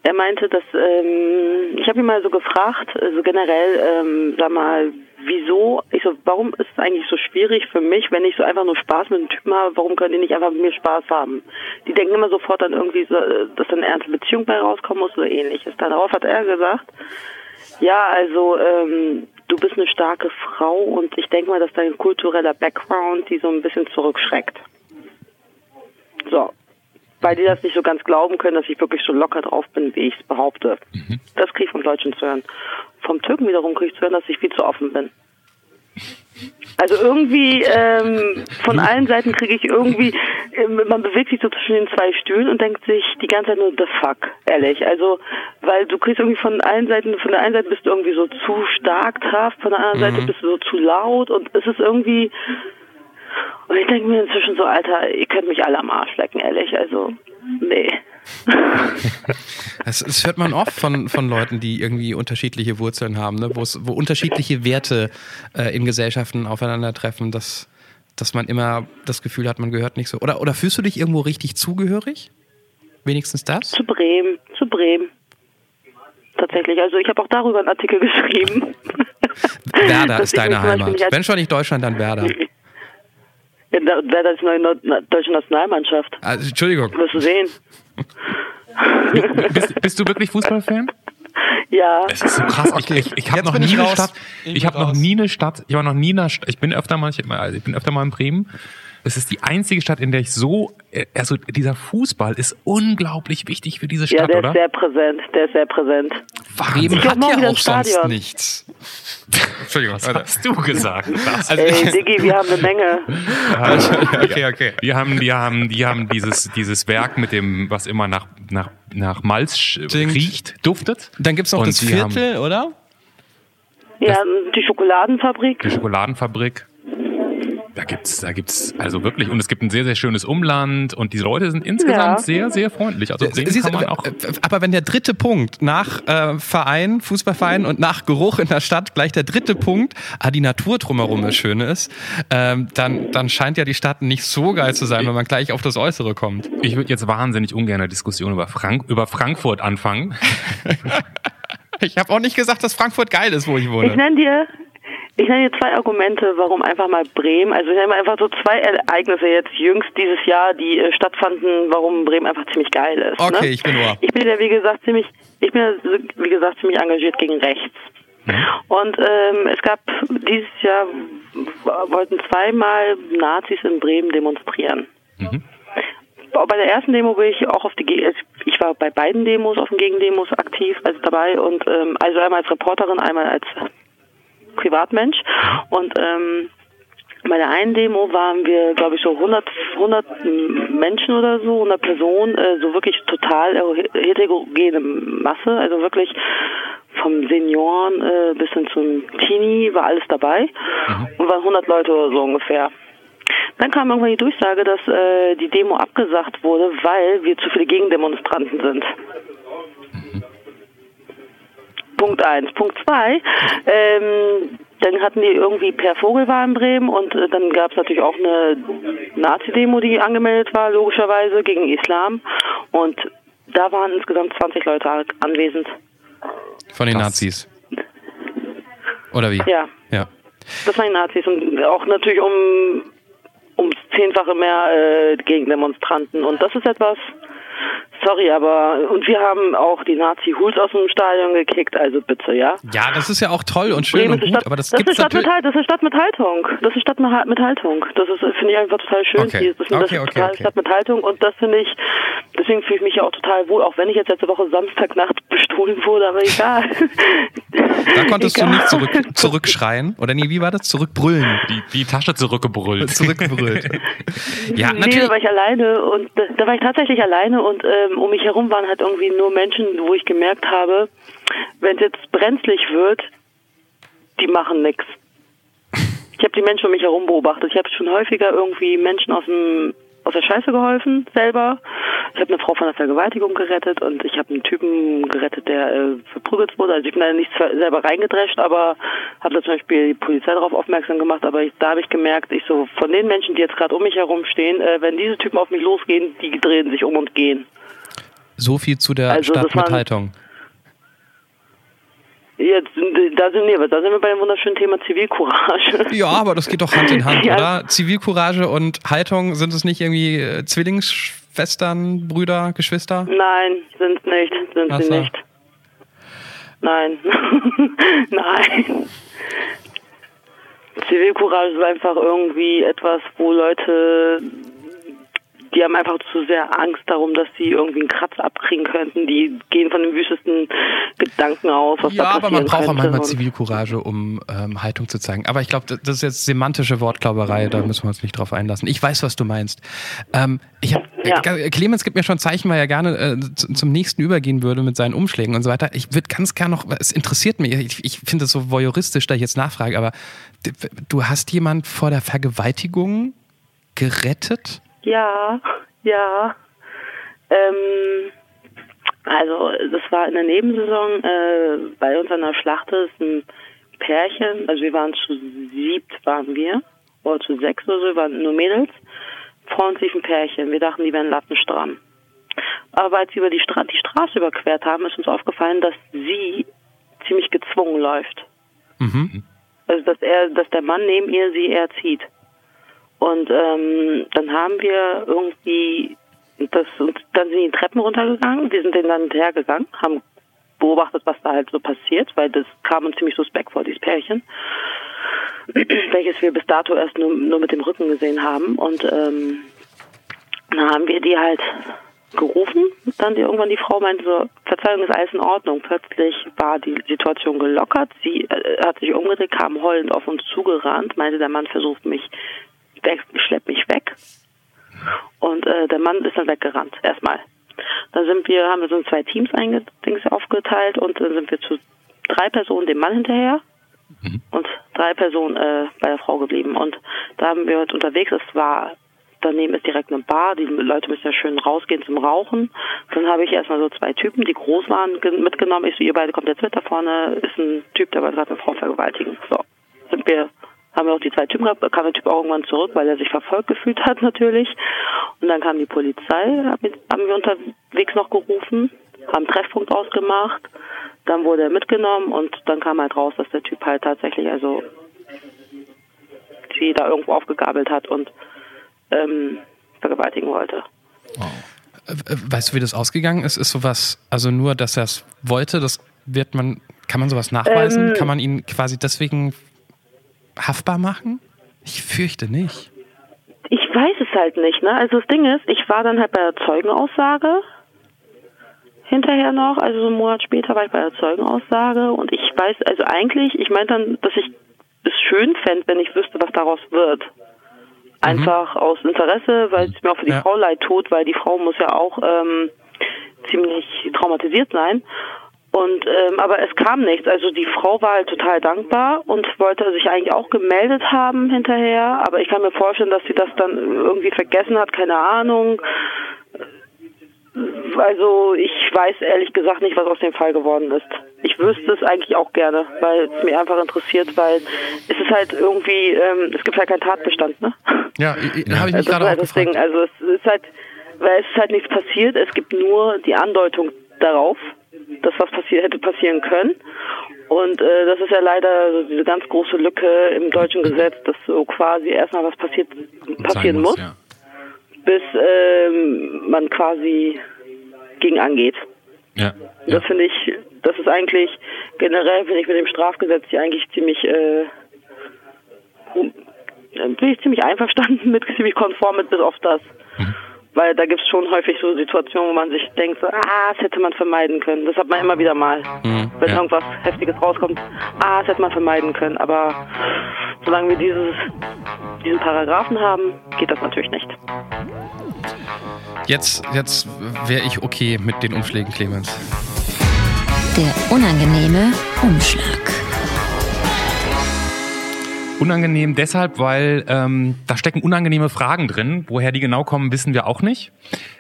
[SPEAKER 4] Er meinte, dass ähm, ich habe ihn mal so gefragt, also generell, ähm, sag mal, wieso? Ich so, warum ist es eigentlich so schwierig für mich, wenn ich so einfach nur Spaß mit einem Typen habe? Warum können die nicht einfach mit mir Spaß haben? Die denken immer sofort dann irgendwie, so, dass dann eine ernste Beziehung bei rauskommen muss oder ähnliches. Darauf hat er gesagt, ja, also ähm, du bist eine starke Frau und ich denke mal, dass dein kultureller Background die so ein bisschen zurückschreckt. So. Weil die das nicht so ganz glauben können, dass ich wirklich so locker drauf bin, wie ich es behaupte. Das kriege ich vom Deutschen zu hören. Vom Türken wiederum kriege ich zu hören, dass ich viel zu offen bin. Also irgendwie ähm, von allen Seiten kriege ich irgendwie, ähm, man bewegt sich so zwischen den zwei Stühlen und denkt sich die ganze Zeit nur the fuck, ehrlich. Also, weil du kriegst irgendwie von allen Seiten, von der einen Seite bist du irgendwie so zu stark drauf, von der anderen Seite bist du so zu laut und es ist irgendwie, und ich denke mir inzwischen so, Alter, ihr könnt mich alle am Arsch lecken, ehrlich. Also, nee.
[SPEAKER 1] Das, das hört man oft von, von Leuten, die irgendwie unterschiedliche Wurzeln haben, ne? wo, unterschiedliche Werte äh, in Gesellschaften aufeinandertreffen, dass, dass man immer das Gefühl hat, man gehört nicht so. Oder, oder fühlst du dich irgendwo richtig zugehörig? Wenigstens das?
[SPEAKER 4] Zu Bremen, zu Bremen. Tatsächlich. Also ich habe auch darüber einen Artikel geschrieben.
[SPEAKER 1] Werder ist deine Heimat. Wenn schon nicht Deutschland, dann Werder.
[SPEAKER 4] Ja, da- Werder ist neue deutsche Nationalmannschaft.
[SPEAKER 1] Also, Entschuldigung.
[SPEAKER 4] Wirst du sehen.
[SPEAKER 2] Bist, bist du wirklich Fußballfan?
[SPEAKER 4] Ja.
[SPEAKER 2] Es ist so krass. Ich, ich, ich habe noch nie eine. Stadt.
[SPEAKER 1] Ich
[SPEAKER 2] habe noch nie eine Stadt. Ich war noch nie in einer Stadt. Ich bin öfter mal, ich, also ich bin öfter mal in Bremen. Es ist die einzige Stadt, in der ich so, äh, also dieser Fußball ist unglaublich wichtig für diese
[SPEAKER 4] Ja,
[SPEAKER 2] Stadt,
[SPEAKER 4] der
[SPEAKER 2] oder?
[SPEAKER 4] ist sehr präsent. Der ist sehr präsent.
[SPEAKER 1] Bremen
[SPEAKER 4] Ich glaub,
[SPEAKER 1] hat ja auch sonst nichts. Entschuldigung.
[SPEAKER 2] Was hast du gesagt?
[SPEAKER 1] Also,
[SPEAKER 4] Ey, Diggi, wir haben eine Menge.
[SPEAKER 1] okay, okay.
[SPEAKER 2] Die haben, die haben, die haben dieses, dieses Werk mit dem, was immer nach, nach, nach Malz
[SPEAKER 1] Stinkt.
[SPEAKER 2] riecht, duftet.
[SPEAKER 1] Dann gibt es noch
[SPEAKER 2] Und
[SPEAKER 1] das
[SPEAKER 2] die haben
[SPEAKER 1] Viertel, oder?
[SPEAKER 4] Ja, die Schokoladenfabrik.
[SPEAKER 2] Die Schokoladenfabrik. Da gibt's, da gibt's, also wirklich, und es gibt ein sehr, sehr schönes Umland und die Leute sind insgesamt
[SPEAKER 4] Ja.
[SPEAKER 2] sehr, sehr freundlich. Also Bremen
[SPEAKER 1] Siehst,
[SPEAKER 2] kann man auch.
[SPEAKER 1] aber wenn der dritte Punkt nach äh, Verein, Fußballverein und nach Geruch in der Stadt gleich der dritte Punkt, ah, die Natur drumherum das Schöne ist, ähm, dann, dann scheint ja die Stadt nicht so geil zu sein, wenn man gleich auf das Äußere kommt.
[SPEAKER 2] Ich würde jetzt wahnsinnig ungern eine Diskussion über, Frank über Frankfurt anfangen.
[SPEAKER 1] Ich habe auch nicht gesagt, dass Frankfurt geil ist, wo ich
[SPEAKER 4] Ich
[SPEAKER 1] wohne.
[SPEAKER 4] nenne dir, ich nenne dir zwei Argumente, warum einfach mal Bremen, also ich nenne einfach so zwei Ereignisse jetzt jüngst dieses Jahr, die äh, stattfanden, warum Bremen einfach ziemlich geil ist.
[SPEAKER 1] Okay,
[SPEAKER 4] ne?
[SPEAKER 1] ich bin Ohr.
[SPEAKER 4] Ich bin ja wie gesagt ziemlich, ich bin ja, wie gesagt ziemlich engagiert gegen rechts. Und ähm, es gab dieses Jahr wollten zweimal Nazis in Bremen demonstrieren. Bei der ersten Demo bin ich auch auf die Ge ich war bei beiden Demos auf den Gegendemos aktiv, also dabei und ähm, also einmal als Reporterin, einmal als Privatmensch und ähm, bei der einen Demo waren wir, glaube ich, so 100, 100 Menschen oder so, 100 Personen, äh, so wirklich total heterogene Masse, also wirklich vom Senioren äh, bis hin zum Teenie war alles dabei und waren 100 Leute oder so ungefähr. Dann kam irgendwann die Durchsage, dass äh, die Demo abgesagt wurde, weil wir zu viele Gegendemonstranten sind. Punkt eins. Punkt zwei, ähm, dann hatten die irgendwie per Vogelwahl in Bremen und äh, dann gab es natürlich auch eine Nazi-Demo, die angemeldet war, logischerweise, gegen Islam. Und da waren insgesamt 20 Leute anwesend.
[SPEAKER 1] Von den
[SPEAKER 2] Krass.
[SPEAKER 1] Nazis. Oder wie?
[SPEAKER 4] Ja,
[SPEAKER 1] Ja.
[SPEAKER 4] das waren die Nazis und auch natürlich um ums Zehnfache mehr äh, Gegendemonstranten. Und das ist etwas, sorry, aber und wir haben auch die Nazi-Hools aus dem Stadion gekickt, also bitte, ja.
[SPEAKER 1] Ja, das ist ja auch toll und schön
[SPEAKER 4] Bremen
[SPEAKER 1] und
[SPEAKER 4] ist
[SPEAKER 1] gut,
[SPEAKER 4] Stadt,
[SPEAKER 1] aber das,
[SPEAKER 4] das, ist
[SPEAKER 1] gibt's
[SPEAKER 4] Stadt mit,
[SPEAKER 1] natürlich.
[SPEAKER 4] Halt- das ist eine Stadt mit Haltung. Das ist eine Stadt mit Ha- mit Haltung. Das ist, finde ich einfach total schön.
[SPEAKER 1] Okay.
[SPEAKER 4] Das ist eine
[SPEAKER 1] Okay,
[SPEAKER 4] das ist
[SPEAKER 1] okay,
[SPEAKER 4] total
[SPEAKER 1] okay.
[SPEAKER 4] Stadt mit Haltung und das finde ich, deswegen fühle ich mich ja auch total wohl, auch wenn ich jetzt letzte Woche Samstagnacht bestohlen wurde, aber egal.
[SPEAKER 1] Da konntest
[SPEAKER 4] egal.
[SPEAKER 1] du nicht zurück, zurückschreien. Oder nee, wie war das? Zurückbrüllen.
[SPEAKER 2] Die, die Tasche zurückgebrüllt.
[SPEAKER 1] Zurückbrüllt. ja,
[SPEAKER 4] Nee,
[SPEAKER 1] natürlich.
[SPEAKER 4] da war ich alleine und da, da war ich tatsächlich alleine und ähm, um mich herum waren halt irgendwie nur Menschen, wo ich gemerkt habe, wenn es jetzt brenzlig wird, die machen nix. Ich habe die Menschen um mich herum beobachtet. Ich habe schon häufiger irgendwie Menschen aus dem aus der Scheiße geholfen, selber. ich habe eine Frau von der Vergewaltigung gerettet und ich habe einen Typen gerettet, der äh, verprügelt wurde. Also ich bin da nicht selber reingedrescht, aber habe da zum Beispiel die Polizei darauf aufmerksam gemacht. Aber ich, da habe ich gemerkt, ich so von den Menschen, die jetzt gerade um mich herum stehen, äh, wenn diese Typen auf mich losgehen, die drehen sich um und gehen.
[SPEAKER 1] So viel zu der
[SPEAKER 4] Also,
[SPEAKER 1] Stadtmitteilung.
[SPEAKER 4] Jetzt, da sind wir, da sind wir bei dem wunderschönen Thema Zivilcourage.
[SPEAKER 1] Ja, aber das geht doch Hand in Hand,
[SPEAKER 4] Ja.
[SPEAKER 1] oder? Zivilcourage und Haltung, sind es nicht irgendwie äh, Zwillingsschwestern, Brüder, Geschwister?
[SPEAKER 4] Nein, sind nicht, sind
[SPEAKER 1] Ach
[SPEAKER 4] sie
[SPEAKER 1] so.
[SPEAKER 4] nicht. Nein. Nein. Zivilcourage ist einfach irgendwie etwas, wo Leute, die haben einfach zu sehr Angst darum, dass sie irgendwie einen Kratz abkriegen könnten. Die gehen von den wüstesten Gedanken aus, was
[SPEAKER 1] Ja,
[SPEAKER 4] da
[SPEAKER 1] aber man
[SPEAKER 4] passieren
[SPEAKER 1] braucht auch manchmal Zivilcourage, um ähm, Haltung zu zeigen. Aber ich glaube, das ist jetzt semantische Wortklauberei, da müssen wir uns nicht drauf einlassen. Ich weiß, was du meinst. Ähm, ich hab,
[SPEAKER 4] Ja.
[SPEAKER 1] äh, Clemens gibt mir schon Zeichen, weil er gerne äh, zu- zum nächsten übergehen würde mit seinen Umschlägen und so weiter. Ich würde ganz gerne noch, es interessiert mich, ich, ich finde es so voyeuristisch, da ich jetzt nachfrage, aber du hast jemand vor der Vergewaltigung gerettet?
[SPEAKER 4] Ja, ja. Ähm, also das war in der Nebensaison äh, bei uns an der Schlacht ist ein Pärchen, also wir waren zu siebt waren wir, oder zu sechs oder so, wir waren nur Mädels. Vor uns lief ein Pärchen, wir dachten, die wären lattenstramm. Aber als sie über die, Stra die Straße überquert haben, ist uns aufgefallen, dass sie ziemlich gezwungen läuft.
[SPEAKER 1] Mhm.
[SPEAKER 4] Also dass er, dass der Mann neben ihr sie erzieht. Und ähm, dann haben wir irgendwie das und dann sind die Treppen runtergegangen, die sind denen dann hinterhergegangen, haben beobachtet, was da halt so passiert, weil das kam uns ziemlich suspekt vor, dieses Pärchen, welches wir bis dato erst nur, nur mit dem Rücken gesehen haben. Und ähm, dann haben wir die halt gerufen. Dann die, irgendwann die Frau meinte so, Verzeihung ist alles in Ordnung. Plötzlich war die Situation gelockert. Sie äh, hat sich umgedreht, kam heulend auf uns zugerannt, meinte, der Mann versucht mich weg, schleppt mich weg. Und äh, der Mann ist dann weggerannt, erstmal. Dann sind wir, haben wir so in zwei Teams Dings aufgeteilt und dann sind wir zu drei Personen dem Mann hinterher und drei Personen äh, bei der Frau geblieben. Und da haben wir heute unterwegs, es war, daneben ist direkt eine Bar, die Leute müssen ja schön rausgehen zum Rauchen. Dann habe ich erstmal so zwei Typen, die groß waren, ge- mitgenommen. Ich so, ihr beide kommt jetzt mit, da vorne ist ein Typ, der wollte gerade eine Frau vergewaltigen. So, sind wir haben wir auch die zwei Typen gehabt, kam der Typ auch irgendwann zurück, weil er sich verfolgt gefühlt hat natürlich. Und dann kam die Polizei, haben wir- unterwegs noch gerufen, haben Treffpunkt ausgemacht, dann wurde er mitgenommen und dann kam halt raus, dass der Typ halt tatsächlich also sie da irgendwo aufgegabelt hat und ähm, vergewaltigen wollte.
[SPEAKER 1] Äh, äh, Weißt du, wie das ausgegangen ist? Ist sowas, also nur, dass er es wollte, das wird man, kann man sowas nachweisen?
[SPEAKER 4] Ähm.
[SPEAKER 1] kann man ihn quasi deswegen haftbar machen? Ich fürchte nicht.
[SPEAKER 4] Ich weiß es halt nicht, ne? Also das Ding ist, ich war dann halt bei der Zeugenaussage hinterher noch, also so einen Monat später war ich bei der Zeugenaussage und ich weiß, also eigentlich, ich meinte dann, dass ich es schön fände, wenn ich wüsste, was daraus wird. Einfach aus Interesse, weil es mir auch für die
[SPEAKER 1] Ja.
[SPEAKER 4] Frau leid tut, weil die Frau muss ja auch ähm, ziemlich traumatisiert sein. Und ähm, aber es kam nichts. Also die Frau war halt total dankbar und wollte sich eigentlich auch gemeldet haben hinterher. Aber ich kann mir vorstellen, dass sie das dann irgendwie vergessen hat, keine Ahnung. Also ich weiß ehrlich gesagt nicht, was aus dem Fall geworden ist. Ich wüsste es eigentlich auch gerne, weil es mich einfach interessiert, weil es ist halt irgendwie, ähm, es gibt halt keinen Tatbestand, ne?
[SPEAKER 1] Ja, ich, da habe ich mich
[SPEAKER 4] Also,
[SPEAKER 1] gerade auch
[SPEAKER 4] das
[SPEAKER 1] gefragt.
[SPEAKER 4] Ding. Also es ist halt, weil es ist halt nichts passiert. Es gibt nur die Andeutung darauf, dass was passiert hätte passieren können. Und äh, das ist ja leider so diese ganz große Lücke im deutschen Gesetz, dass so quasi erstmal was passiert passieren
[SPEAKER 2] Sein
[SPEAKER 4] muss,
[SPEAKER 2] ja.
[SPEAKER 4] bis ähm, man quasi gegen angeht.
[SPEAKER 2] Ja.
[SPEAKER 4] Das finde ich, das ist eigentlich generell finde ich mit dem Strafgesetz hier eigentlich ziemlich äh, äh, bin ich ziemlich einverstanden mit, ziemlich konform mit bis auf das. Weil da gibt es schon häufig so Situationen, wo man sich denkt, so, ah, das hätte man vermeiden können. Das hat man immer wieder mal. Wenn
[SPEAKER 2] ja.
[SPEAKER 4] irgendwas Heftiges rauskommt, ah, das hätte man vermeiden können. Aber solange wir dieses, diesen Paragraphen haben, geht das natürlich nicht.
[SPEAKER 1] Jetzt, jetzt wäre ich okay mit den Umschlägen, Clemens.
[SPEAKER 3] Der unangenehme Umschlag.
[SPEAKER 2] Unangenehm deshalb, weil ähm, da stecken unangenehme Fragen drin. Woher die genau kommen, wissen wir auch nicht.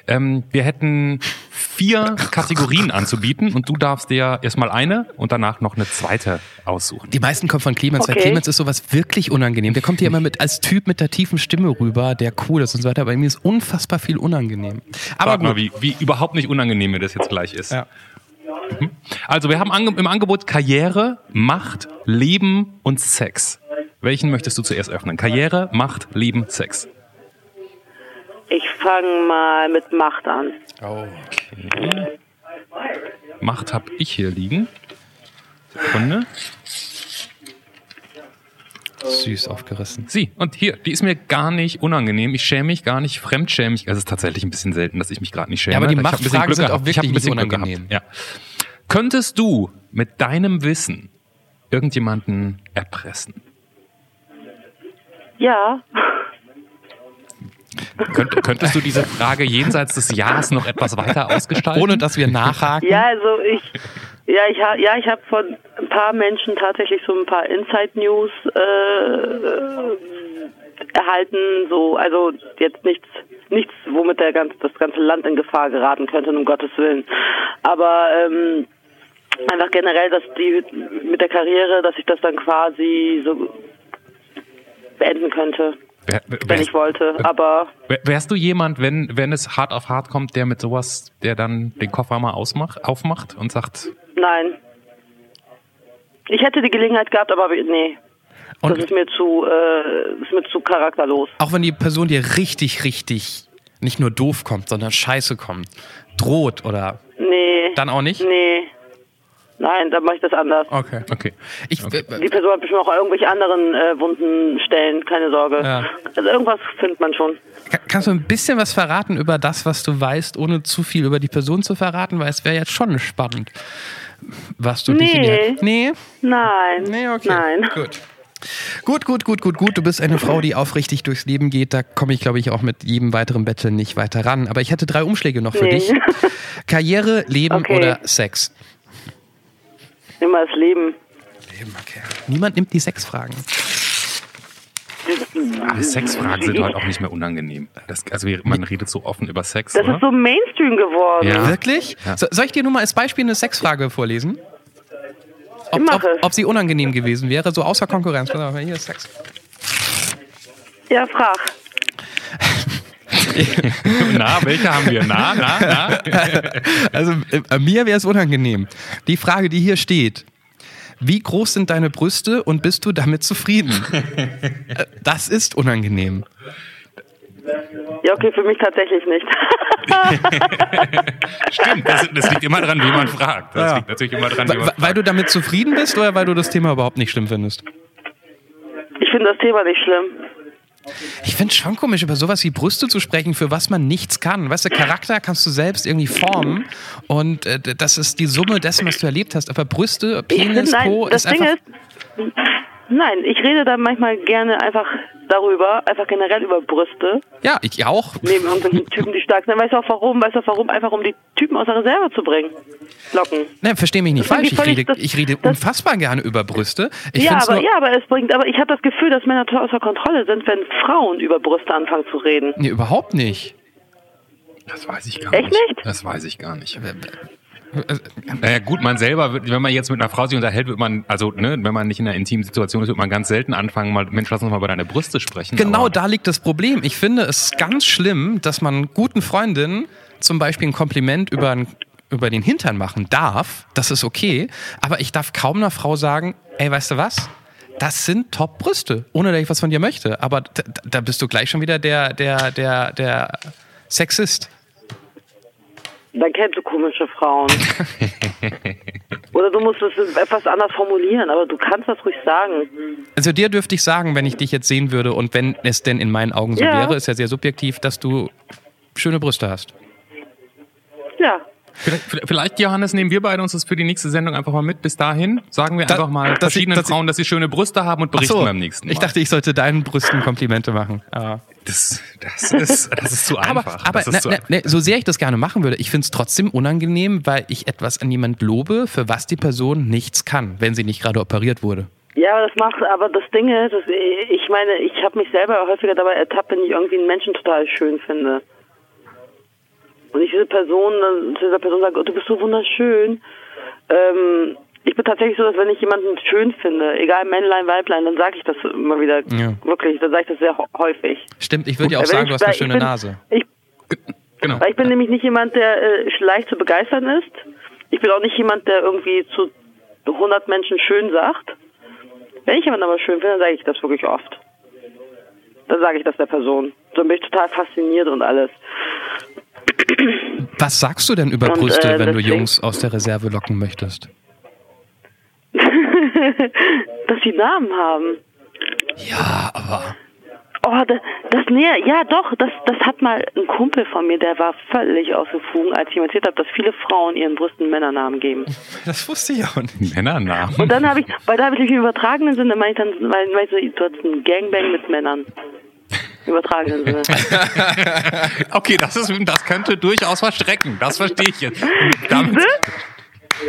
[SPEAKER 2] Ähm, wir hätten vier Kategorien anzubieten und du darfst dir erstmal eine und danach noch eine zweite aussuchen.
[SPEAKER 1] Die meisten kommen von Clemens, weil
[SPEAKER 4] Okay.
[SPEAKER 1] Clemens ist sowas wirklich unangenehm. Der kommt hier immer mit als Typ mit der tiefen Stimme rüber, der cool ist und so weiter. Bei mir ist unfassbar viel unangenehm. Aber
[SPEAKER 2] Warte mal, wie, wie überhaupt nicht unangenehm mir das jetzt gleich ist.
[SPEAKER 1] Ja.
[SPEAKER 2] Mhm. Also wir haben im Angebot Karriere, Macht, Leben und Sex. Welchen möchtest du zuerst öffnen? Karriere, Macht, Leben, Sex.
[SPEAKER 4] Ich fange mal mit Macht an.
[SPEAKER 2] Macht habe ich hier liegen. Sekunde.
[SPEAKER 1] Süß aufgerissen.
[SPEAKER 2] Sie, und hier, die ist mir gar nicht unangenehm. Ich schäme mich gar nicht, fremdschäme mich. Also es ist tatsächlich ein bisschen selten, dass ich mich gerade nicht schäme.
[SPEAKER 1] Ja, aber die Machtfragen
[SPEAKER 2] Glück
[SPEAKER 1] sind
[SPEAKER 2] gehabt.
[SPEAKER 1] auch wirklich
[SPEAKER 2] ein bisschen
[SPEAKER 1] nicht unangenehm.
[SPEAKER 2] Ja. Könntest du mit deinem Wissen irgendjemanden erpressen?
[SPEAKER 4] Ja.
[SPEAKER 2] Könnt, könntest du diese Frage jenseits des Jahres noch etwas weiter ausgestalten?
[SPEAKER 1] Ohne dass wir nachhaken.
[SPEAKER 4] Ja, also ich, ja, ich habe, ja, ich habe von ein paar Menschen tatsächlich so ein paar Inside News äh, äh, erhalten. So, also jetzt nichts, nichts, womit der ganz, das ganze Land in Gefahr geraten könnte, um Gottes Willen. Aber ähm, einfach generell, dass die mit der Karriere, dass ich das dann quasi so beenden könnte,
[SPEAKER 2] Wär, wär,
[SPEAKER 4] wenn ich wollte. Aber
[SPEAKER 2] wär- wärst du jemand, wenn, wenn es hart auf hart kommt, der mit sowas, der dann den Koffer mal ausmacht, aufmacht und sagt,
[SPEAKER 4] nein. Ich hätte die Gelegenheit gehabt, aber nee.
[SPEAKER 1] Und-
[SPEAKER 4] das ist mir zu, äh, ist mir zu charakterlos.
[SPEAKER 1] Auch wenn die Person dir richtig, richtig nicht nur doof kommt, sondern scheiße kommt, droht oder
[SPEAKER 4] Nee.
[SPEAKER 1] dann auch nicht?
[SPEAKER 4] Nee. Nein, dann mache ich das anders.
[SPEAKER 1] Okay.
[SPEAKER 2] okay.
[SPEAKER 1] Ich, äh,
[SPEAKER 4] Die Person hat bestimmt auch irgendwelche anderen äh, wunden Stellen, keine Sorge.
[SPEAKER 1] Ja.
[SPEAKER 4] Also irgendwas findet man schon.
[SPEAKER 1] Ka- Kannst du ein bisschen was verraten über das, was du weißt, ohne zu viel über die Person zu verraten? Weil es wäre jetzt schon spannend, was du dich in
[SPEAKER 4] Nee.
[SPEAKER 1] die... Nee.
[SPEAKER 4] Nein.
[SPEAKER 1] Nee, okay.
[SPEAKER 4] Nein.
[SPEAKER 1] Gut. Gut, gut, gut, gut, gut. Du bist eine Frau, die aufrichtig durchs Leben geht. Da komme ich, glaube ich, auch mit jedem weiteren Betteln nicht weiter ran. Aber ich hätte drei Umschläge noch für
[SPEAKER 4] Nee.
[SPEAKER 1] dich. Karriere, Leben
[SPEAKER 4] Okay.
[SPEAKER 1] oder Sex?
[SPEAKER 4] Immer das Leben.
[SPEAKER 1] Leben, okay. Niemand nimmt die Sexfragen.
[SPEAKER 2] Aber Sexfragen sind halt auch nicht mehr unangenehm. Das, also man redet so offen über Sex,
[SPEAKER 4] Das
[SPEAKER 2] oder?
[SPEAKER 4] ist so Mainstream geworden.
[SPEAKER 2] Ja.
[SPEAKER 1] Wirklich?
[SPEAKER 2] Ja.
[SPEAKER 1] So, soll ich dir nur mal als Beispiel eine Sexfrage vorlesen? Ob, ob, ob sie unangenehm gewesen wäre, so außer Konkurrenz. Pass auf, Hier ist Sex.
[SPEAKER 4] Ja, frag.
[SPEAKER 2] Na, welche haben wir? Na, na, na.
[SPEAKER 1] Also äh, mir wäre es unangenehm. Die Frage, die hier steht. Wie groß sind deine Brüste und bist du damit zufrieden? Äh, das ist unangenehm.
[SPEAKER 4] Ja, okay, für mich tatsächlich nicht.
[SPEAKER 2] Stimmt, das, das liegt immer dran, wie man fragt. Das
[SPEAKER 1] Ja.
[SPEAKER 2] liegt natürlich immer dran, wie
[SPEAKER 1] Weil, weil du damit zufrieden bist oder weil du das Thema überhaupt nicht schlimm findest?
[SPEAKER 4] Ich finde das Thema nicht schlimm.
[SPEAKER 1] Ich finde es schon komisch, über sowas wie Brüste zu sprechen, für was man nichts kann. Weißt du, Charakter kannst du selbst irgendwie formen und äh, das ist die Summe dessen, was du erlebt hast. Aber Brüste,
[SPEAKER 4] Ich
[SPEAKER 1] Penis,
[SPEAKER 4] find, nein,
[SPEAKER 1] Po
[SPEAKER 4] das
[SPEAKER 1] ist
[SPEAKER 4] Ding
[SPEAKER 1] einfach...
[SPEAKER 4] ist, nein, ich rede da manchmal gerne einfach darüber, einfach generell über Brüste,
[SPEAKER 1] ja, ich auch.
[SPEAKER 4] neben irgendwelchen Typen, die stark sind. Weißt du auch warum? Weißt du auch warum? Einfach um die Typen aus der Reserve zu bringen. Locken.
[SPEAKER 1] Ne, versteh mich nicht
[SPEAKER 4] Das
[SPEAKER 1] falsch. Ich rede,
[SPEAKER 4] völlig-
[SPEAKER 1] ich rede
[SPEAKER 4] das-
[SPEAKER 1] unfassbar gerne über Brüste. Ich
[SPEAKER 4] ja, aber
[SPEAKER 1] nur,
[SPEAKER 4] ja, aber es bringt, aber ich habe das Gefühl, dass Männer total außer Kontrolle sind, wenn Frauen über Brüste anfangen zu reden.
[SPEAKER 1] Nee, überhaupt nicht.
[SPEAKER 2] Das weiß ich gar
[SPEAKER 4] Echt
[SPEAKER 2] nicht.
[SPEAKER 4] nicht?
[SPEAKER 2] Das weiß ich gar nicht. Naja, gut, man selber, wird, wenn man jetzt mit einer Frau sich unterhält, wird man, also, ne, wenn man nicht in einer intimen Situation ist, wird man ganz selten anfangen, mal, Mensch, lass uns mal über deine Brüste sprechen.
[SPEAKER 1] Genau
[SPEAKER 2] aber,
[SPEAKER 1] da liegt das Problem. Ich finde es ganz schlimm, dass man guten Freundinnen zum Beispiel ein Kompliment über, über den Hintern machen darf. Das ist okay. Aber ich darf kaum einer Frau sagen, ey, weißt du was? Das sind Top-Brüste, ohne dass ich was von dir möchte. Aber da, da bist du gleich schon wieder der, der, der, der Sexist.
[SPEAKER 4] Dann kennst du komische Frauen. Oder du musst es etwas anders formulieren, aber du kannst das ruhig sagen.
[SPEAKER 1] Also dir dürfte ich sagen, wenn ich dich jetzt sehen würde und wenn es denn in meinen Augen so
[SPEAKER 4] Ja.
[SPEAKER 1] wäre, ist ja sehr subjektiv, dass du schöne Brüste hast.
[SPEAKER 4] Ja.
[SPEAKER 2] Vielleicht, vielleicht, Johannes, nehmen wir beide uns das für die nächste Sendung einfach mal mit. Bis dahin sagen wir
[SPEAKER 1] Da-
[SPEAKER 2] einfach mal verschiedenen
[SPEAKER 1] dass ich-
[SPEAKER 2] Frauen, dass sie schöne Brüste haben und berichten beim nächsten Mal.
[SPEAKER 1] ich dachte, ich sollte deinen Brüsten Komplimente machen. Aber,
[SPEAKER 2] das, das, ist, das ist zu
[SPEAKER 1] aber,
[SPEAKER 2] einfach.
[SPEAKER 1] aber
[SPEAKER 2] das
[SPEAKER 1] ne,
[SPEAKER 2] ist zu
[SPEAKER 1] ne, ne, so sehr ich das gerne machen würde, ich finde es trotzdem unangenehm, weil ich etwas an jemand lobe, für was die Person nichts kann, wenn sie nicht gerade operiert wurde.
[SPEAKER 4] Ja, aber das macht, aber das Ding ist, das, ich meine, ich habe mich selber häufiger dabei ertappt, wenn ich irgendwie einen Menschen total schön finde. Und ich diese Person, dann zu dieser Person sage, oh, du bist so wunderschön. Ähm, ich bin tatsächlich so, dass wenn ich jemanden schön finde, egal Männlein, Weiblein, dann sage ich das immer wieder.
[SPEAKER 1] Ja.
[SPEAKER 4] Wirklich, dann sage ich das sehr häufig.
[SPEAKER 1] Stimmt, ich würde ja auch
[SPEAKER 4] Wenn
[SPEAKER 1] sagen,
[SPEAKER 4] ich-
[SPEAKER 1] du hast eine schöne
[SPEAKER 4] bin,
[SPEAKER 1] Nase.
[SPEAKER 4] Ich,
[SPEAKER 2] Genau.
[SPEAKER 4] weil ich bin nämlich nicht jemand, der äh, leicht zu begeistern ist. Ich bin auch nicht jemand, der irgendwie zu 100 Menschen schön sagt. Wenn ich jemanden aber schön finde, dann sage ich das wirklich oft. Dann sage ich das der Person. So bin ich total fasziniert und alles.
[SPEAKER 1] Was sagst du denn über
[SPEAKER 4] Und,
[SPEAKER 1] Brüste,
[SPEAKER 4] äh,
[SPEAKER 1] wenn du Jungs aus der Reserve locken möchtest?
[SPEAKER 4] Dass sie Namen haben.
[SPEAKER 1] Ja, aber.
[SPEAKER 4] Oh, das, das nee, ja doch, das, das hat mal ein Kumpel von mir, der war völlig aus den Fugen, als ich ihm erzählt habe, dass viele Frauen ihren Brüsten Männernamen geben.
[SPEAKER 1] Das wusste ich auch nicht.
[SPEAKER 2] Männernamen.
[SPEAKER 4] Und dann habe ich, weil da habe ich im übertragenen Sinne, meine ich dann, weil, weil ich so, du hast einen Gangbang mit Männern. Im übertragenen Sinne.
[SPEAKER 2] Okay, das, ist, das könnte durchaus verstrecken. Das verstehe ich jetzt. Damit,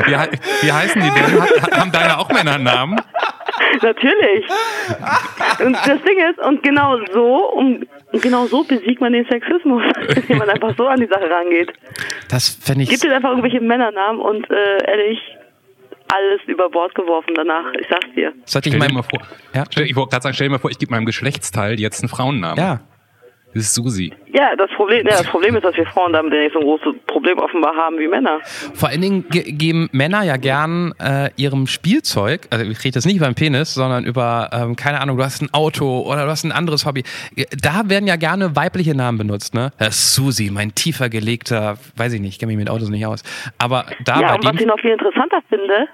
[SPEAKER 2] wie, wie heißen die denn? Ha- Haben deine auch Männernamen?
[SPEAKER 4] Natürlich. Und das Ding ist, und genau so, um, genau so besiegt man den Sexismus, indem man einfach so an die Sache rangeht.
[SPEAKER 1] Das fände ich.
[SPEAKER 4] Gibt es einfach irgendwelche Männernamen und äh, ehrlich, alles über Bord geworfen danach. Ich sag's dir.
[SPEAKER 1] Sollte ich
[SPEAKER 2] Stell dir
[SPEAKER 1] mal.
[SPEAKER 2] mal vor.
[SPEAKER 1] Ja.
[SPEAKER 2] Stell, ich wollte gerade sagen, stell dir mal vor, ich gebe meinem Geschlechtsteil jetzt einen Frauennamen.
[SPEAKER 1] Ja.
[SPEAKER 2] Das ist Susi.
[SPEAKER 4] Ja, das Problem, ja, das Problem ist, dass wir Frauen damit ja nicht so ein großes Problem offenbar haben wie Männer.
[SPEAKER 1] Vor allen Dingen ge geben Männer ja gern äh, ihrem Spielzeug, also ich rede jetzt nicht über den Penis, sondern über, ähm, keine Ahnung, du hast ein Auto oder du hast ein anderes Hobby. Da werden ja gerne weibliche Namen benutzt, ne? Das ist Susi, mein tiefer gelegter, weiß ich nicht, ich kenne mich mit Autos nicht aus. Aber da
[SPEAKER 4] ja, und was ich noch viel interessanter finde,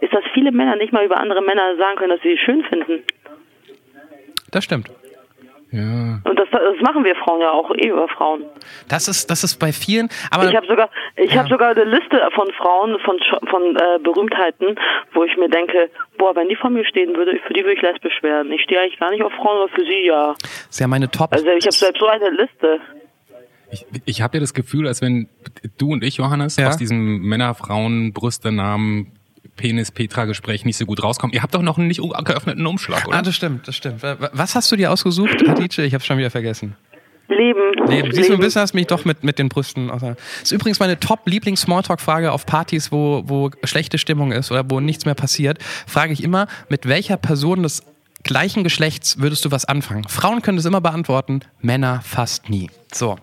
[SPEAKER 4] ist, dass viele Männer nicht mal über andere Männer sagen können, dass sie sie schön finden.
[SPEAKER 1] das stimmt.
[SPEAKER 2] Ja.
[SPEAKER 4] Und das, das machen wir Frauen ja auch eh über Frauen.
[SPEAKER 1] Das ist, das ist bei vielen, aber
[SPEAKER 4] Ich habe sogar, ich
[SPEAKER 1] Ja.
[SPEAKER 4] habe sogar eine Liste von Frauen, von von äh, Berühmtheiten, wo ich mir denke, boah, wenn die vor mir stehen würde, für die würde ich lesbisch werden. Ich stehe eigentlich gar nicht auf Frauen, aber für sie ja.
[SPEAKER 1] ist ja meine Top.
[SPEAKER 4] Also ich habe selbst so eine Liste.
[SPEAKER 2] Ich, ich habe ja das Gefühl, als wenn du und ich, Johannes,
[SPEAKER 1] Ja.
[SPEAKER 2] aus diesem Männer, Frauen, Brüste, Namen, Penis, Petra-Gespräch nicht so gut rauskommen. Ihr habt doch noch einen nicht geöffneten Umschlag, oder?
[SPEAKER 1] Ah, das stimmt, das stimmt. Was hast du dir ausgesucht, Hatice? Ich habe schon wieder vergessen.
[SPEAKER 4] Leben.
[SPEAKER 1] Leben. Siehst du, ein bisschen hast mich doch mit, mit den Brüsten. außer- ist übrigens meine Top-Lieblings-Smalltalk-Frage auf Partys, wo, wo schlechte Stimmung ist oder wo nichts mehr passiert. Frage ich immer, mit welcher Person des gleichen Geschlechts würdest du was anfangen? Frauen können das immer beantworten, Männer fast nie. So.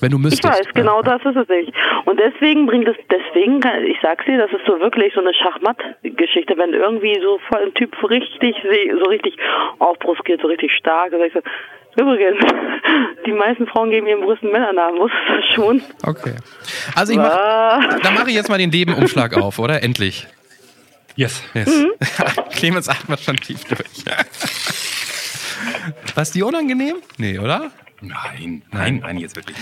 [SPEAKER 1] Wenn du
[SPEAKER 4] Ich
[SPEAKER 1] müsstest.
[SPEAKER 4] weiß, genau das ist es nicht. Und deswegen bringt es, deswegen, kann, ich sag's dir, das ist so wirklich so eine Schachmatt-Geschichte, wenn irgendwie so voll ein Typ so richtig, so richtig aufbruskiert, so richtig stark, dann sag ich so, übrigens, die meisten Frauen geben ihren Brüsten Männernamen, wusstest du das schon?
[SPEAKER 1] Okay. Also ich mach, dann mache ich jetzt mal den Lebenumschlag auf, oder? Endlich.
[SPEAKER 2] Yes.
[SPEAKER 1] Yes.
[SPEAKER 4] Mhm.
[SPEAKER 1] Clemens atmet schon tief durch. Was die unangenehm? Nee, oder?
[SPEAKER 2] Nein, nein, nein, jetzt wirklich.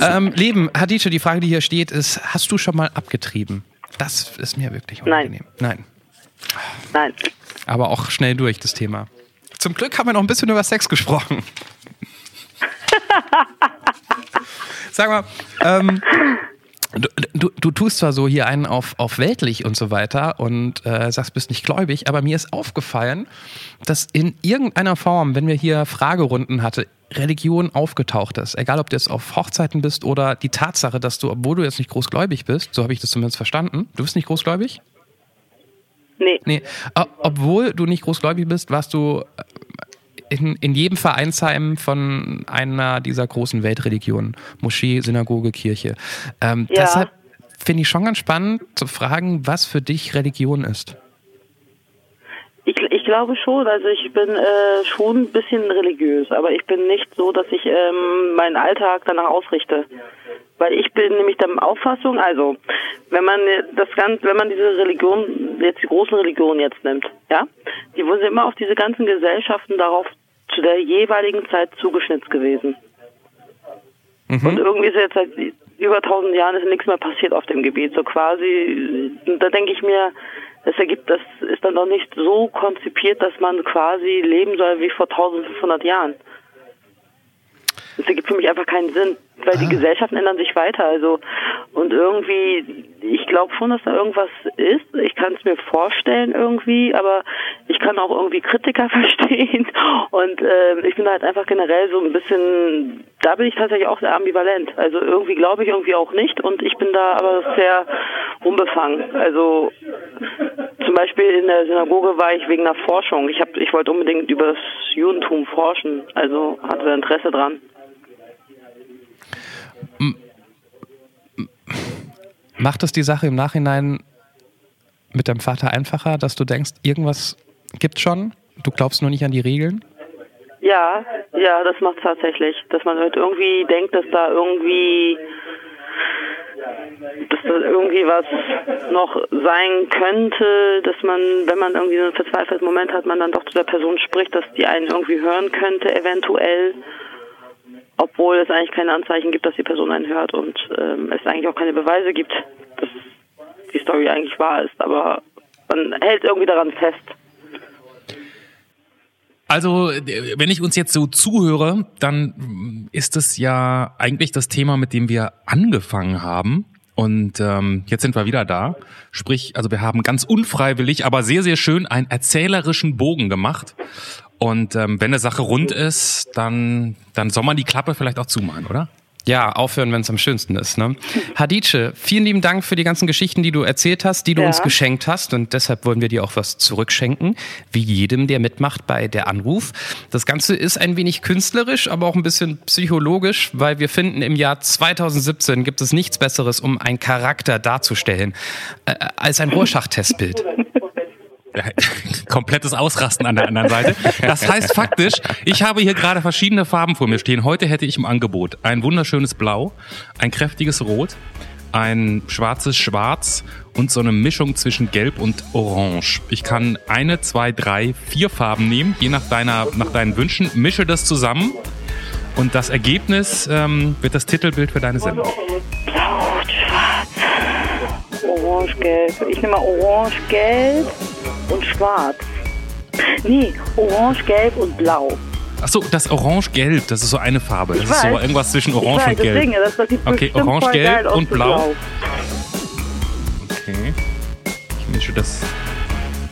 [SPEAKER 1] Ähm, Leben, Hadice, die Frage, die hier steht, ist: Hast du schon mal abgetrieben? Das ist mir wirklich
[SPEAKER 4] Nein.
[SPEAKER 1] unangenehm. Nein.
[SPEAKER 4] Nein.
[SPEAKER 1] Aber auch schnell durch das Thema. Zum Glück haben wir noch ein bisschen über Sex gesprochen. Sag mal, ähm, du, du, du tust zwar so hier einen auf, auf weltlich und so weiter und äh, sagst, bist nicht gläubig, aber mir ist aufgefallen, dass in irgendeiner Form, wenn wir hier Fragerunden hatte, Religion aufgetaucht ist. Egal, ob du jetzt auf Hochzeiten bist oder die Tatsache, dass du, obwohl du jetzt nicht großgläubig bist, so habe ich das zumindest verstanden, du bist nicht großgläubig?
[SPEAKER 4] Nee.
[SPEAKER 1] Nee, o- obwohl du nicht großgläubig bist, warst du äh, in, in jedem Vereinsheim von einer dieser großen Weltreligionen. Moschee, Synagoge, Kirche. Ähm,
[SPEAKER 4] Ja.
[SPEAKER 1] Deshalb finde ich schon ganz spannend zu fragen, was für dich Religion ist.
[SPEAKER 4] Ich, ich glaube schon, also ich bin äh, schon ein bisschen religiös, aber ich bin nicht so, dass ich ähm, meinen Alltag danach ausrichte. Weil ich bin nämlich der Auffassung, also wenn man das Ganze, wenn man diese Religion, jetzt die großen Religionen jetzt nimmt, ja, die wurden immer auf diese ganzen Gesellschaften darauf zu der jeweiligen Zeit zugeschnitzt gewesen. Und irgendwie ist jetzt seit über tausend Jahren ist nichts mehr passiert auf dem Gebiet. So quasi, da denke ich mir, das ergibt, das ist dann doch nicht so konzipiert, dass man quasi leben soll wie vor 1500 Jahren. Das ergibt für mich einfach keinen Sinn, weil die Gesellschaften ändern sich weiter. Also und irgendwie ich glaube schon, dass da irgendwas ist. Ich kann es mir vorstellen irgendwie, aber ich kann auch irgendwie Kritiker verstehen. Und äh, ich bin halt einfach generell so ein bisschen, da bin ich tatsächlich auch sehr ambivalent. Also irgendwie glaube ich irgendwie auch nicht und ich bin da aber sehr unbefangen. Also zum Beispiel in der Synagoge war ich wegen einer Forschung. Ich hab, ich wollte unbedingt über das Judentum forschen, also hatte Interesse dran.
[SPEAKER 1] Macht es die Sache im Nachhinein mit deinem Vater einfacher, dass du denkst, irgendwas gibt schon, du glaubst nur nicht an die Regeln?
[SPEAKER 4] Ja, ja, das macht tatsächlich, dass man halt irgendwie denkt, dass da irgendwie dass da irgendwie was noch sein könnte, dass man, wenn man irgendwie so einen verzweifelten Moment hat, man dann doch zu der Person spricht, dass die einen irgendwie hören könnte, eventuell, obwohl es eigentlich keine Anzeichen gibt, dass die Person einen hört und ähm, es eigentlich auch keine Beweise gibt, dass die Story eigentlich wahr ist, aber man hält irgendwie daran fest.
[SPEAKER 2] Also, wenn ich uns jetzt so zuhöre, dann ist es ja eigentlich das Thema, mit dem wir angefangen haben. Und ähm, jetzt sind wir wieder da. Sprich, also wir haben ganz unfreiwillig, aber sehr, sehr schön einen erzählerischen Bogen gemacht. Und ähm, wenn eine Sache rund ist, dann, dann soll man die Klappe vielleicht auch zumachen, oder?
[SPEAKER 1] Ja, aufhören, wenn es am schönsten ist. Ne? Hadice, vielen lieben Dank für die ganzen Geschichten, die du erzählt hast, die du
[SPEAKER 4] Ja.
[SPEAKER 1] uns geschenkt hast. Und deshalb wollen wir dir auch was zurückschenken, wie jedem, der mitmacht bei der Anruf. Das Ganze ist ein wenig künstlerisch, aber auch ein bisschen psychologisch, weil wir finden, im Jahr 2017 gibt es nichts Besseres, um einen Charakter darzustellen, äh, als ein Rorschach-Testbild.
[SPEAKER 2] Komplettes Ausrasten an der anderen Seite. Das heißt faktisch, ich habe hier gerade verschiedene Farben vor mir stehen. Heute hätte ich im Angebot ein wunderschönes Blau, ein kräftiges Rot, ein schwarzes Schwarz und so eine Mischung zwischen Gelb und Orange. Ich kann eine, zwei, drei, vier Farben nehmen, je nach deiner, nach deinen Wünschen, mische das zusammen und das Ergebnis ähm, wird das Titelbild für deine Sendung.
[SPEAKER 4] Blau, schwarz, orange, gelb. Ich nehme mal orange, gelb und schwarz. Nee, orange, gelb und blau.
[SPEAKER 2] Ach so, das Orange-Gelb, das ist so eine Farbe. Das
[SPEAKER 4] Ich
[SPEAKER 2] ist so
[SPEAKER 4] weiß.
[SPEAKER 2] irgendwas zwischen Orange
[SPEAKER 4] weiß,
[SPEAKER 2] und Gelb.
[SPEAKER 4] deswegen, das, das
[SPEAKER 2] Okay, orange, gelb und
[SPEAKER 4] für
[SPEAKER 2] blau. Okay. Ich mische das,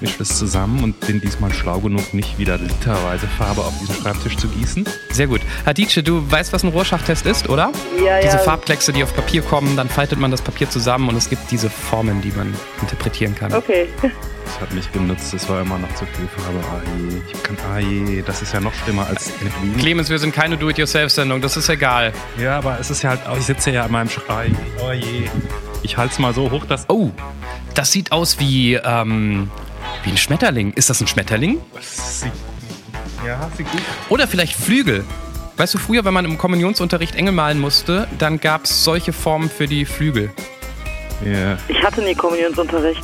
[SPEAKER 2] mische das zusammen und bin diesmal schlau genug, nicht wieder literweise Farbe auf diesen Schreibtisch zu gießen.
[SPEAKER 1] Sehr gut. Hadice, du weißt, was ein Rorschach-Test ist, oder?
[SPEAKER 4] Ja,
[SPEAKER 1] Diese
[SPEAKER 4] ja.
[SPEAKER 1] Farbkleckse, die auf Papier kommen, dann faltet man das Papier zusammen und es gibt diese Formen, die man interpretieren kann.
[SPEAKER 4] Okay.
[SPEAKER 2] Das hat mich genutzt, es war immer noch zu viel Farbe. Ah je, ich kann, ah je, das ist ja noch schlimmer als entfliehen.
[SPEAKER 1] Clemens, wir sind keine Do-it-yourself-Sendung, das ist egal.
[SPEAKER 2] Ja, aber es ist ja halt, auch- ich sitze ja an meinem Schrei. Oh je. Ich halte es mal so hoch, dass...
[SPEAKER 1] Oh, das sieht aus wie, ähm, wie ein Schmetterling. Ist das ein Schmetterling?
[SPEAKER 2] Ja, sieht gut
[SPEAKER 1] Oder vielleicht Flügel? Weißt du, früher, wenn man im Kommunionsunterricht Engel malen musste, dann gab es solche Formen für die Flügel.
[SPEAKER 2] Ja.
[SPEAKER 4] Ich hatte nie Kommunionsunterricht.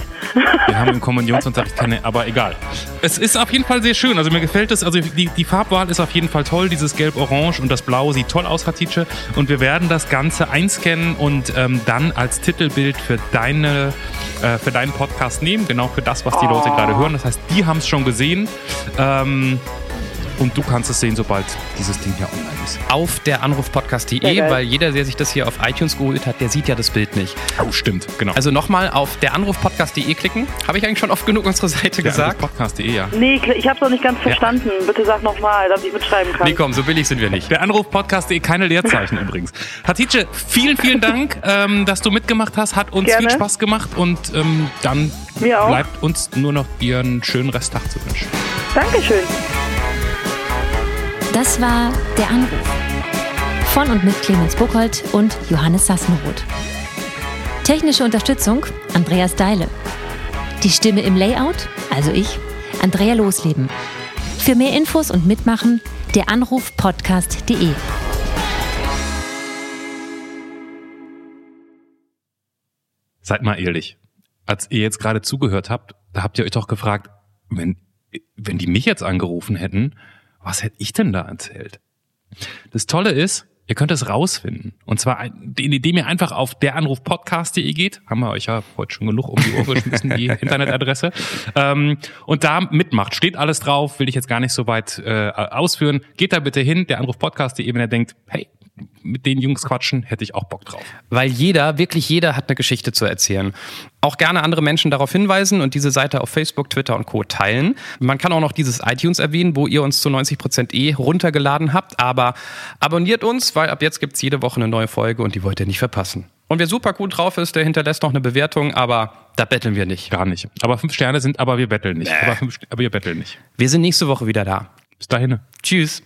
[SPEAKER 2] Wir haben im Kommunionsunterricht keine, aber egal. Es ist auf jeden Fall sehr schön. Also mir gefällt es. Also die, die Farbwahl ist auf jeden Fall toll. Dieses Gelb-Orange und das Blau sieht toll aus, Hatice. Und wir werden das Ganze einscannen und ähm, dann als Titelbild für deine äh, für deinen Podcast nehmen. Genau für das, was die Leute gerade hören. Das heißt, die haben es schon gesehen. Ähm, und du kannst es sehen, sobald dieses Ding hier online ist.
[SPEAKER 1] Auf der Anrufpodcast.de, weil jeder, der sich das hier auf iTunes geholt hat, der sieht ja das Bild nicht.
[SPEAKER 2] Oh, stimmt, genau.
[SPEAKER 1] Also nochmal auf der Anrufpodcast.de klicken. Habe ich eigentlich schon oft genug unsere Seite gesagt?
[SPEAKER 2] Podcast.de, ja.
[SPEAKER 4] Nee, ich habe noch nicht ganz verstanden. Bitte sag nochmal, damit ich mitschreiben kann.
[SPEAKER 1] Nee, komm, so billig sind wir nicht.
[SPEAKER 2] Der Anruf Podcast.de, keine Leerzeichen übrigens. Hatice, vielen, vielen Dank, ähm, dass du mitgemacht hast. Hat uns
[SPEAKER 4] Gerne.
[SPEAKER 2] viel Spaß gemacht und ähm, dann
[SPEAKER 4] Mir auch.
[SPEAKER 2] bleibt uns nur noch dir einen schönen Resttag zu wünschen.
[SPEAKER 4] Dankeschön.
[SPEAKER 3] Das war Der Anruf. Von und mit Clemens Buchholz und Johannes Sassenroth. Technische Unterstützung Andreas Deile. Die Stimme im Layout, also ich, Andrea Losleben. Für mehr Infos und Mitmachen der Anruf podcast.de.
[SPEAKER 2] Seid mal ehrlich. Als ihr jetzt gerade zugehört habt, da habt ihr euch doch gefragt, wenn, wenn die mich jetzt angerufen hätten, was hätte ich denn da erzählt? Das Tolle ist, ihr könnt es rausfinden. Und zwar, indem ihr einfach auf deranrufpodcast.de geht. Haben wir euch ja heute schon genug um die Ohr geschmissen, die Internetadresse. Ähm, und da mitmacht. Steht alles drauf, will ich jetzt gar nicht so weit äh, ausführen. Geht da bitte hin, deranrufpodcast.de, wenn ihr denkt, hey, mit den Jungs quatschen, hätte ich auch Bock drauf.
[SPEAKER 1] Weil jeder, wirklich jeder hat eine Geschichte zu erzählen. Auch gerne andere Menschen darauf hinweisen und diese Seite auf Facebook, Twitter und Co. teilen. Man kann auch noch dieses iTunes erwähnen, wo ihr uns zu 90% eh runtergeladen habt. Aber abonniert uns, weil ab jetzt gibt's jede Woche eine neue Folge und die wollt ihr nicht verpassen. Und wer super gut drauf ist, der hinterlässt noch eine Bewertung, aber da betteln wir nicht.
[SPEAKER 2] Gar nicht. Aber fünf Sterne sind, aber wir betteln nicht. Aber, fünf, aber wir betteln nicht.
[SPEAKER 1] Wir sind nächste Woche wieder da.
[SPEAKER 2] Bis dahin.
[SPEAKER 1] Tschüss.